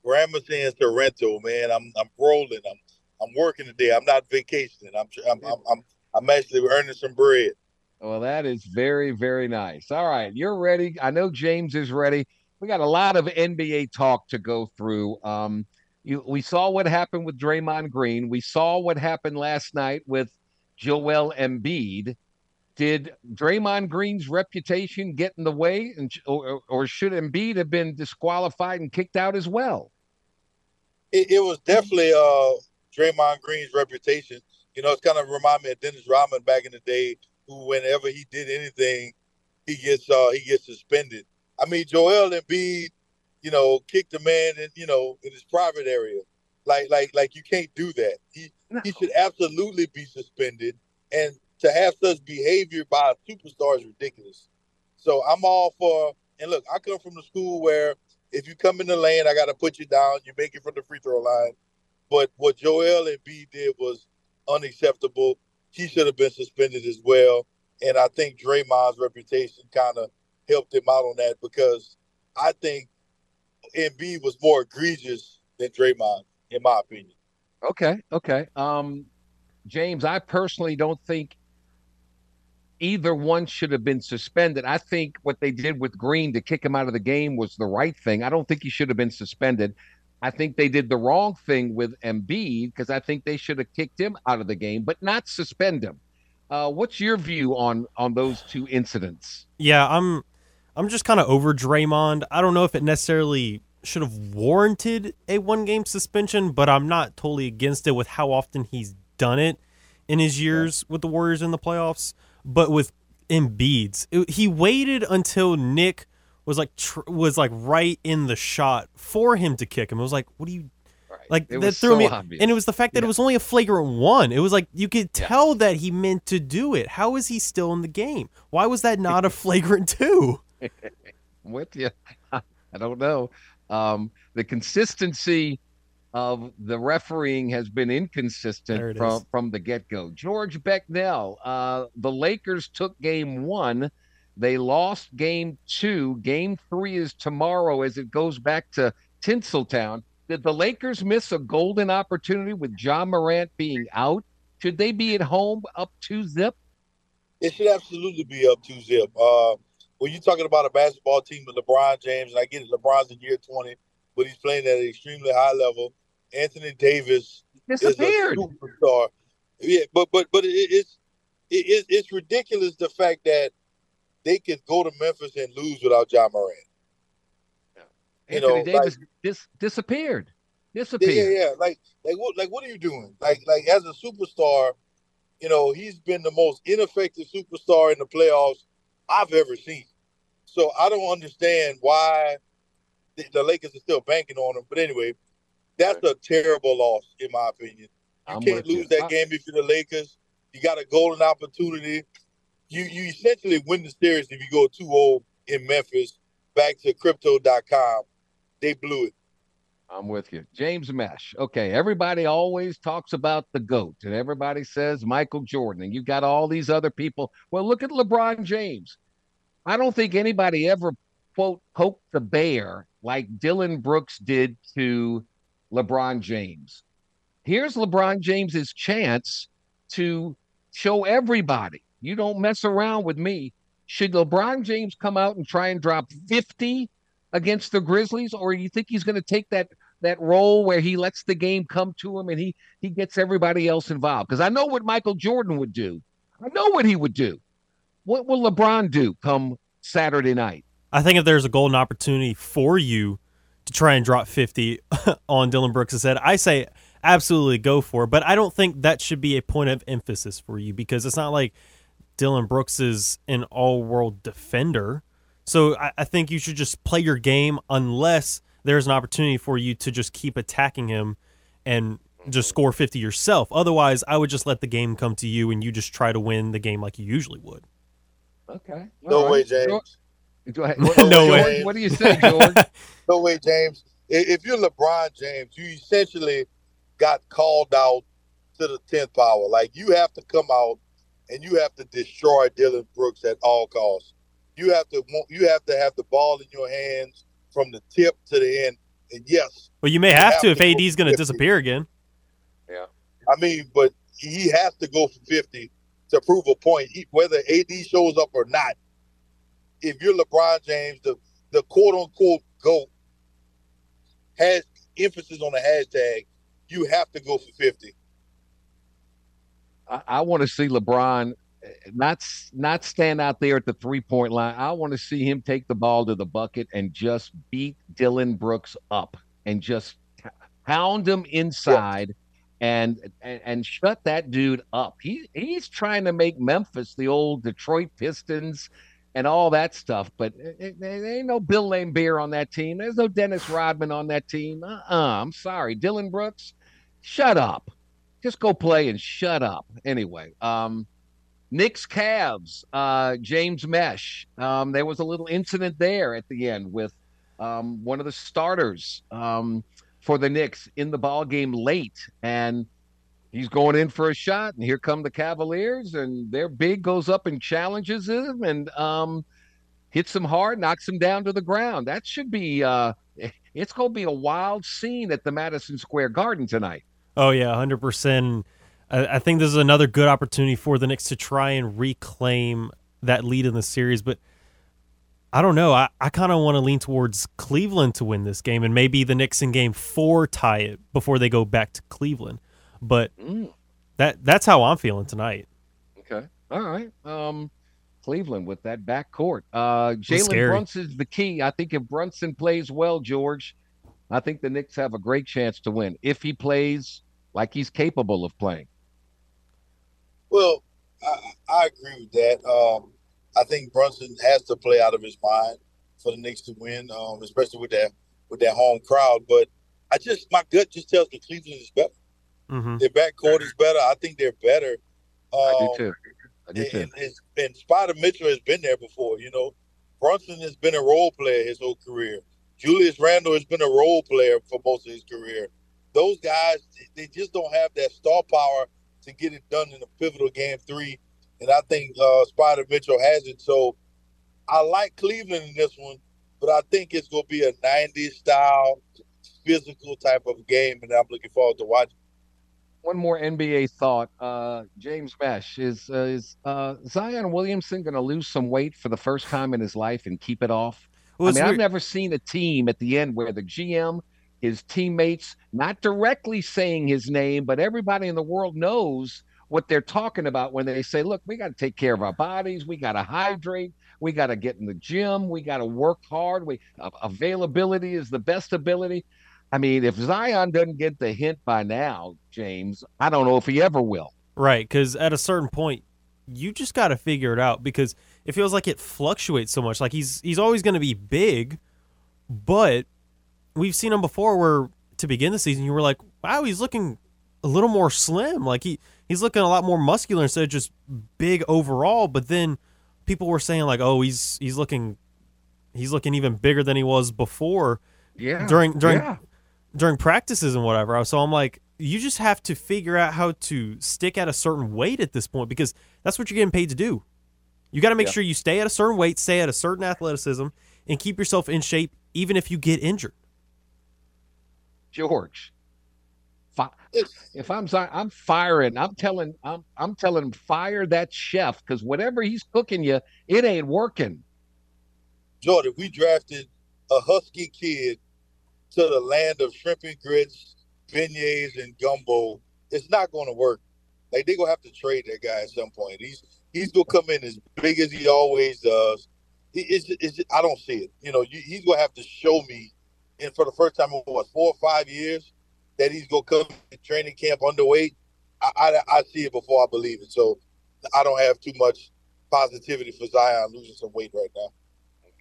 Gramercy and Sorrento, man. I'm I'm rolling. I'm I'm working today. I'm not vacationing. I'm I'm I'm I'm, I'm actually earning some bread. Well, that is very, very nice. All right, you're ready. I know James is ready. We got a lot of NBA talk to go through. Um, you, we saw what happened with Draymond Green. We saw what happened last night with Joel Embiid. Did Draymond Green's reputation get in the way, and or, or should Embiid have been disqualified and kicked out as well? It, it was definitely uh Draymond Green's reputation. You know, it's kind of remind me of Dennis Rodman back in the day, who whenever he did anything, he gets uh he gets suspended. I mean, Joel Embiid, you know, kicked a man in you know in his private area. Like like like you can't do that. He he should absolutely be suspended. And to have such behavior by a superstar is ridiculous. So I'm all for. And look, I come from the school where if you come in the lane, I got to put you down. You make it from the free throw line. But what Joel Embiid did was unacceptable. He should have been suspended as well. And I think Draymond's reputation kind of helped him out on that because I think Embiid was more egregious than Draymond, in my opinion. Okay, okay. Um, James, I personally don't think either one should have been suspended. I think what they did with Green to kick him out of the game was the right thing. I don't think he should have been suspended. I think they did the wrong thing with Embiid because I think they should have kicked him out of the game, but not suspend him. Uh, what's your view on on those two incidents? Yeah, I'm I'm just kind of over Draymond. I don't know if it necessarily should have warranted a one game suspension, but I'm not totally against it with how often he's done it in his years with the Warriors in the playoffs. But with Embiid's, it- he waited until Nick was like tr- was like right in the shot for him to kick him. It was like, what do you like? It that threw so me, obvious. and it was the fact that it was only a flagrant one. It was like you could tell that he meant to do it. How is he still in the game? Why was that not a flagrant two? I'm with you. I don't know. Um, the consistency of the refereeing has been inconsistent from is. from the get go. George Becknell, uh, the Lakers took game one. They lost game two. Game three is tomorrow as it goes back to Tinseltown. Did the Lakers miss a golden opportunity with Ja Morant being out? Should they be at home up two zip? it should absolutely be up two zip. Uh, when you're talking about a basketball team with LeBron James, and I get it, LeBron's in year 20, but he's playing at an extremely high level. Anthony Davis disappeared. is a superstar. Yeah, but but but it, it's it, it's ridiculous the fact that they could go to Memphis and lose without Ja Morant. You Anthony know, Davis like, dis- disappeared. Disappeared. Yeah, yeah, yeah. Like, like what? Like, what are you doing? Like, like as a superstar, you know, he's been the most ineffective superstar in the playoffs I've ever seen. So I don't understand why the, the Lakers are still banking on him. But anyway, that's a terrible loss, in my opinion. You I'm can't lose you. that game if you're the Lakers. You got a golden opportunity. You you essentially win the series if you go 2-0 in Memphis. Back to crypto.com. They blew it. I'm with you. James Mesh. Okay, everybody always talks about the GOAT and everybody says Michael Jordan, and you've got all these other people. Well, look at LeBron James. I don't think anybody ever, quote, poked the bear like Dillon Brooks did to LeBron James. Here's LeBron James's chance to show everybody you don't mess around with me. Should LeBron James come out and try and drop 50 against the Grizzlies, or you think he's going to take that that role where he lets the game come to him and he he gets everybody else involved? Because I know what Michael Jordan would do. I know what he would do. What will LeBron do come Saturday night? I think if there's a golden opportunity for you to try and drop 50 on Dillon Brooks' head, I say absolutely go for it. But I don't think that should be a point of emphasis for you because it's not like Dillon Brooks is an all world defender. So I, I, think you should just play your game unless there's an opportunity for you to just keep attacking him and just score 50 yourself. Otherwise, I would just let the game come to you and you just try to win the game like you usually would. Okay. no right. way, James. What, no way. What do you say, George? no way, James. If you're LeBron James, you essentially got called out to the 10th power. Like, you have to come out and you have to destroy Dillon Brooks at all costs. You have to you have to have the ball in your hands from the tip to the end. And yes, well, you may have, have to, if AD is going to disappear again. Yeah, I mean, but he has to go for fifty to prove a point, he, whether AD shows up or not. If you're LeBron James, the the quote unquote goat has emphasis on the hashtag. You have to go for fifty. I, I want to see LeBron eh, not not stand out there at the three point line. I want to see him take the ball to the bucket and just beat Dillon Brooks up and just pound him inside. Yeah. And, and and shut that dude up. He he's trying to make Memphis the old Detroit Pistons and all that stuff. But it, there ain't no Bill Laimbeer on that team. There's no Dennis Rodman on that team. Uh-uh, I'm sorry, Dillon Brooks. Shut up just go play and shut up. Anyway, um, Knicks Cavs, uh, James Mesh. Um, there was a little incident there at the end with um, one of the starters um, for the Knicks in the ball game late, and he's going in for a shot, and here come the Cavaliers, and their big goes up and challenges him, and um, hits him hard, knocks him down to the ground. That should be. Uh, it's going to be a wild scene at the Madison Square Garden tonight. Oh yeah, hundred percent. I think this is another good opportunity for the Knicks to try and reclaim that lead in the series, but I don't know. I, I kind of want to lean towards Cleveland to win this game, and maybe the Knicks in Game Four tie it before they go back to Cleveland. But mm. that that's how I'm feeling tonight. Okay, all right. Um, Cleveland with that back court. Uh, Jalen Brunson's the key. I think if Brunson plays well, George, I think the Knicks have a great chance to win if he plays like he's capable of playing. Well, I, I agree with that. Um, I think Brunson has to play out of his mind for the Knicks to win, um, especially with that with that home crowd. But I just my gut just tells me Cleveland is better. Mm-hmm. Their backcourt is better. I think they're better. Um, I do um, too. I do too. And, and, and Spida Mitchell has been there before. You know, Brunson has been a role player his whole career. Julius Randle has been a role player for most of his career those guys they just don't have that star power to get it done in a pivotal game three. And I think uh, Spida Mitchell has it. So I like Cleveland in this one, but I think it's going to be a 90s style, physical type of game, and I'm looking forward to watching. One more NBA thought. Uh, James Mesh is uh, is uh, Zion Williamson going to lose some weight for the first time in his life and keep it off? Well, I mean, it's I've never seen a team at the end where the GM, his teammates, not directly saying his name, but everybody in the world knows what they're talking about when they say, "Look, we got to take care of our bodies. We got to hydrate. We got to get in the gym. We got to work hard. We uh, availability is the best ability." I mean, if Zion doesn't get the hint by now, James, I don't know if he ever will. Right, because at a certain point, you just got to figure it out because it feels like it fluctuates so much. Like he's he's always going to be big, but we've seen him before where to begin the season you were like, wow, he's looking a little more slim. Like he he's looking a lot more muscular instead of just big overall. But then people were saying like, oh, he's he's looking he's looking even bigger than he was before. Yeah, During during yeah. During practices and whatever. So I'm like, you just have to figure out how to stick at a certain weight at this point because that's what you're getting paid to do. You got to make Yeah. sure you stay at a certain weight, stay at a certain athleticism, and keep yourself in shape even if you get injured. George. Fi- if I'm Zion, I'm firing. I'm telling I'm I'm telling him fire that chef because whatever he's cooking you, it ain't working. Jordan, we drafted a husky kid to the land of shrimp and grits, beignets, and gumbo. It's not going to work. Like they're gonna have to trade that guy at some point. He's he's gonna come in as big as he always does. He I don't see it. You know, you, he's gonna have to show me, and for the first time in what four or five years, that he's gonna come to training camp underweight. I, I I see it before I believe it. So I don't have too much positivity for Zion losing some weight right now.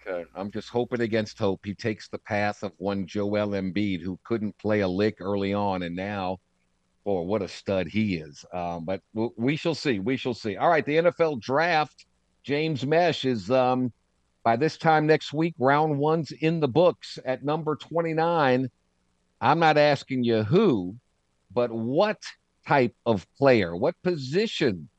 Okay. I'm just hoping against hope he takes the path of one Joel Embiid who couldn't play a lick early on, and now, boy, what a stud he is. Um, but w- we shall see. We shall see. All right, the NFL draft. James Mesh is um, by this time next week. Round one's in the books at number 29. I'm not asking you who, but what type of player, what position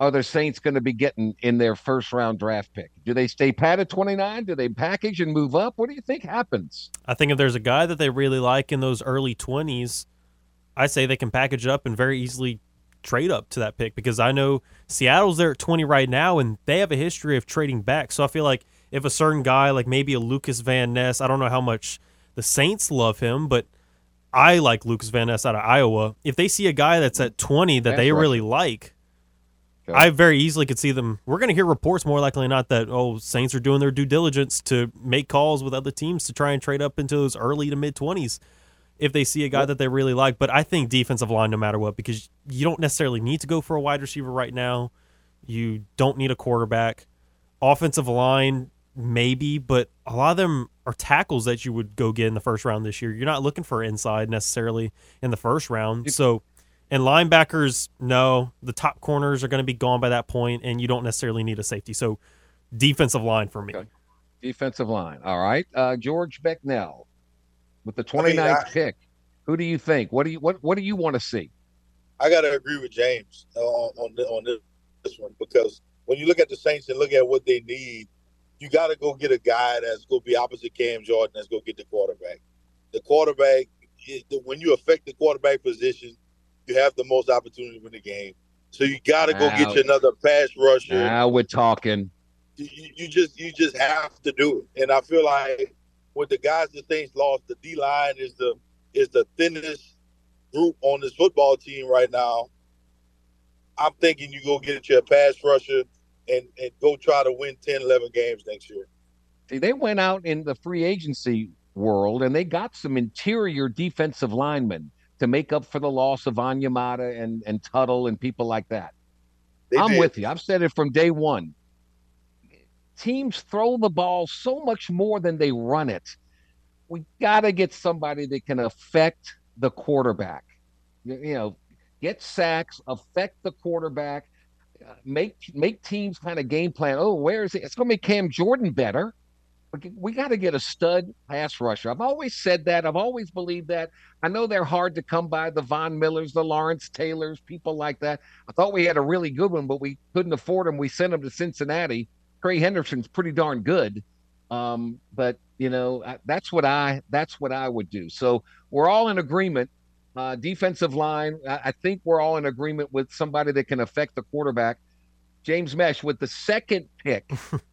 are the Saints going to be getting in their first round draft pick? Do they stay pat at 29? Do they package and move up? What do you think happens? I think if there's a guy that they really like in those early 20s, I say they can package it up and very easily trade up to that pick because I know Seattle's there at 20 right now and they have a history of trading back. So I feel like if a certain guy, like maybe a Lukas Van Ness, I don't know how much the Saints love him, but I like Lukas Van Ness out of Iowa. If they see a guy that's at 20 that Pass they rusher. really like, Okay. I very easily could see them. We're going to hear reports more likely than not that oh Saints are doing their due diligence to make calls with other teams to try and trade up into those early to mid twenties if they see a guy that they really like. But I think defensive line no matter what because you don't necessarily need to go for a wide receiver right now. You don't need a quarterback. Offensive line maybe, but a lot of them are tackles that you would go get in the first round this year. You're not looking for inside necessarily in the first round. So and linebackers, no, the top corners are going to be gone by that point, and you don't necessarily need a safety. So, defensive line for me. Okay. Defensive line. All right. Uh, George Becknell with the I mean, 29th I- pick. Who do you think? What do you what what do you want to see? I got to agree with James uh, on on, thi- on this, this one because when you look at the Saints and look at what they need, you got to go get a guy that's going to be opposite Cam Jordan. That's going to get the quarterback. The quarterback, when you affect the quarterback position, you have the most opportunity to win the game. So you got to go Now- get you another pass rusher. Now we're talking. you, you just you just have to do it. And I feel like with the guys the Saints lost, the D line is the is the thinnest group on this football team right now. I'm thinking you go get you a pass rusher and, and go try to win 10, 11 games next year. See, they went out in the free agency world and they got some interior defensive linemen to make up for the loss of Onyemata and, and Tuttle and people like that. They I'm did. with you. I've said it from day one. Teams throw the ball so much more than they run it. We got to get somebody that can affect the quarterback. You, you know, get sacks, affect the quarterback, uh, make make teams kind of game plan. Oh, where is it? It's going to make Cam Jordan better. We, got to get a stud pass rusher. I've always said that. I've always believed that. I know they're hard to come by, the Von Millers, the Lawrence Taylors, people like that. I thought we had a really good one, but we couldn't afford him. We sent him to Cincinnati. Trey Hendrickson's pretty darn good. Um, but you know, that's what I that's what I would do. So we're all in agreement. Uh, defensive line, I, I think we're all in agreement with somebody that can affect the quarterback. James Mesh with the second pick.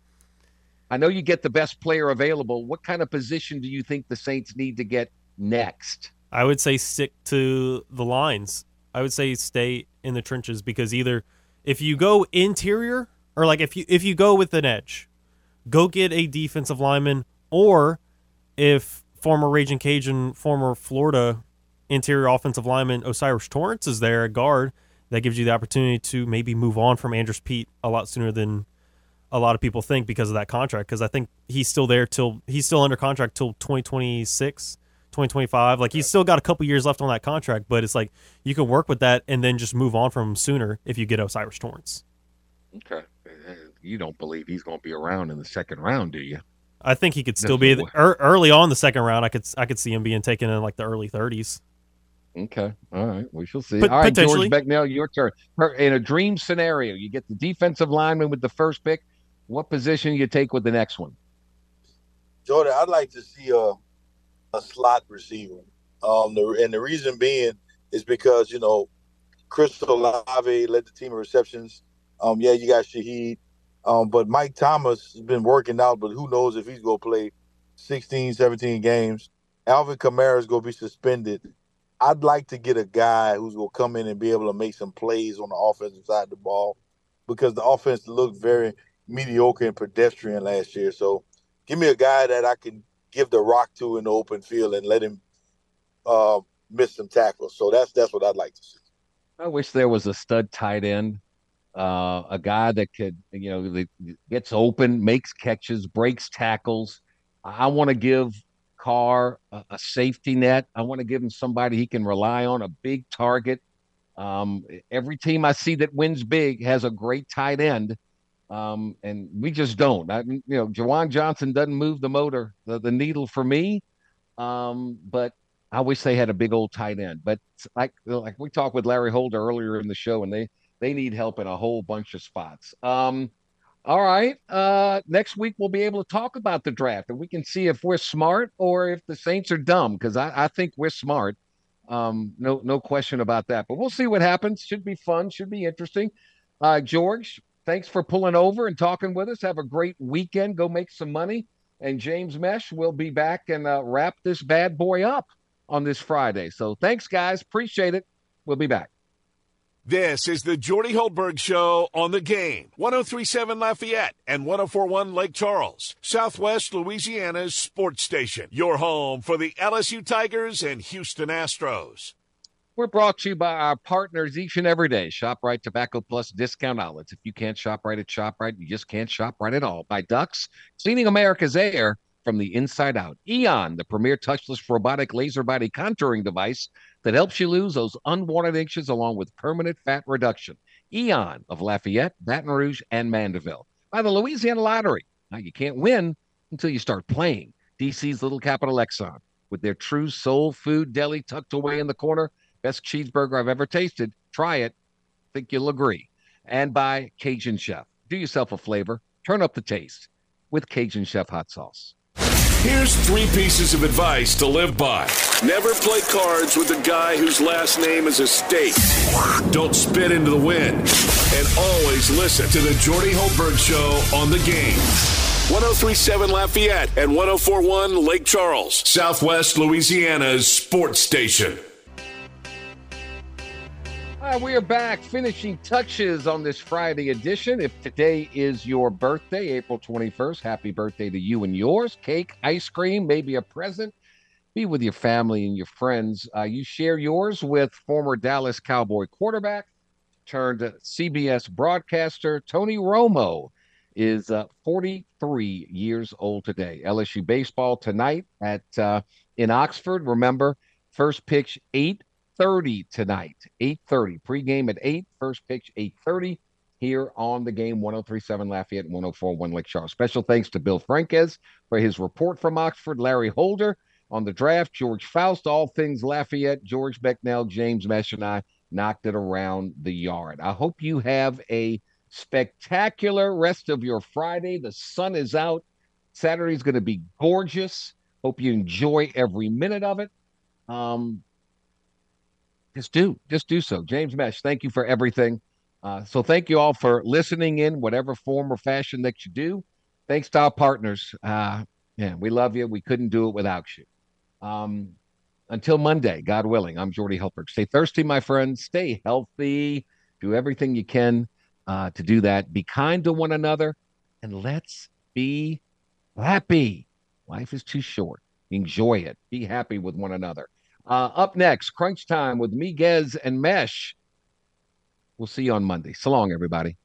I know you get the best player available. What kind of position do you think the Saints need to get next? I would say stick to the lines. I would say stay in the trenches because either if you go interior or like if you if you go with an edge, go get a defensive lineman or if former Raging Cajun, former Florida interior offensive lineman O'Cyrus Torrence is there at guard, that gives you the opportunity to maybe move on from Andrus Peat a lot sooner than a lot of people think because of that contract. Because I think he's still there till he's still under contract till 2026, 2025. Like he's still got a couple years left on that contract, but it's like you can work with that and then just move on from him sooner if you get O'Cyrus Torrence Okay, you don't believe he's going to be around in the second round, do you? I think he could still be er, early on the second round. I could I could see him being taken in like the early 30s. Okay. All right. We shall see. All right, George Becknell, your turn. In a dream scenario, you get the defensive lineman with the first pick. What position you take with the next one? Jordan, I'd like to see a a slot receiver. Um, the, and the reason being is because you know Chris Olave led the team in receptions. Um, yeah, you got Shaheed, um, but Mike Thomas has been working out, but who knows if he's to play 16, 17 games. Alvin Kamara is to be suspended. I'd like to get a guy who's to come in and be able to make some plays on the offensive side of the ball because the offense looked very mediocre and pedestrian last year. So give me a guy that I can give the rock to in the open field and let him uh, miss some tackles. So that's that's what I'd like to see. I wish there was a stud tight end, uh, a guy that could, you know, gets open, makes catches, breaks tackles. I want to give Carr a, a safety net. I want to give him somebody he can rely on, a big target. Um, every team I see that wins big has a great tight end, um, and we just don't. I, you know, Juwan Johnson doesn't move the motor, the, the needle for me. Um, but I wish they had a big old tight end. But like like we talked with Larry Holder earlier in the show, and they they need help in a whole bunch of spots. Um, all right. Uh, next week we'll be able to talk about the draft, and we can see if we're smart or if the Saints are dumb. Because I, I, think we're smart. Um, no, no question about that. But we'll see what happens. Should be fun. Should be interesting. Uh, George, thanks for pulling over and talking with us. Have a great weekend. Go make some money. And James Mesh will be back and uh, wrap this bad boy up on this Friday. So thanks, guys. Appreciate it. We'll be back. This is the Jordy Hultberg Show on the game. 1037 Lafayette and 1041 Lake Charles, Southwest Louisiana's sports station. Your home for the LSU Tigers and Houston Astros. We're brought to you by our partners each and every day. ShopRite Tobacco Plus discount outlets. If you can't shop right at ShopRite, you just can't shop right at all. By Ductz, cleaning America's air from the inside out. Eon, the premier touchless robotic laser body contouring device that helps you lose those unwanted inches along with permanent fat reduction. Eon of Lafayette, Baton Rouge, and Mandeville. By the Louisiana Lottery. Now, you can't win until you start playing. DC's Little Capital Exxon with their true soul food deli tucked away in the corner. Best cheeseburger I've ever tasted. Try it. Think you'll agree. And by Cajun Chef. Do yourself a flavor. Turn up the taste with Cajun Chef hot sauce. Here's three pieces of advice to live by. Never play cards with a guy whose last name is a state. Don't spit into the wind. And always listen to the Jordy Hultberg Show on the game. 1037 Lafayette and 1041 Lake Charles, Southwest Louisiana's sports station. We are back finishing touches on this Friday edition. If today is your birthday, April 21st, happy birthday to you and yours. Cake, ice cream, maybe a present. Be with your family and your friends. Uh, you share yours with former Dallas Cowboy quarterback turned CBS broadcaster Tony Romo is uh, 43 years old today. LSU baseball tonight at uh, in Oxford. Remember, first pitch 8 8.30 tonight. 8.30. Pregame at 8. First pitch 8.30 here on the game 1037 Lafayette 1041 Lake Charles. Special thanks to Bill Franques for his report from Oxford, Larry Holder on the draft, George Faust, all things Lafayette, George Becknell, James Mesh, and I knocked it around the yard. I hope you have a spectacular rest of your Friday. The sun is out. Saturday's going to be gorgeous. Hope you enjoy every minute of it. Um, Just do, just do so. James Mesh, thank you for everything. Uh, so thank you all for listening in whatever form or fashion that you do. Thanks to our partners. Uh, yeah, we love you. We couldn't do it without you. Um, until Monday, God willing, I'm Jordy Hultberg. Stay thirsty, my friends. Stay healthy. Do everything you can uh, to do that. Be kind to one another, and let's be happy. Life is too short. Enjoy it. Be happy with one another. Uh, up next, Crunch Time with Miguez and Mesh. We'll see you on Monday. So long, everybody.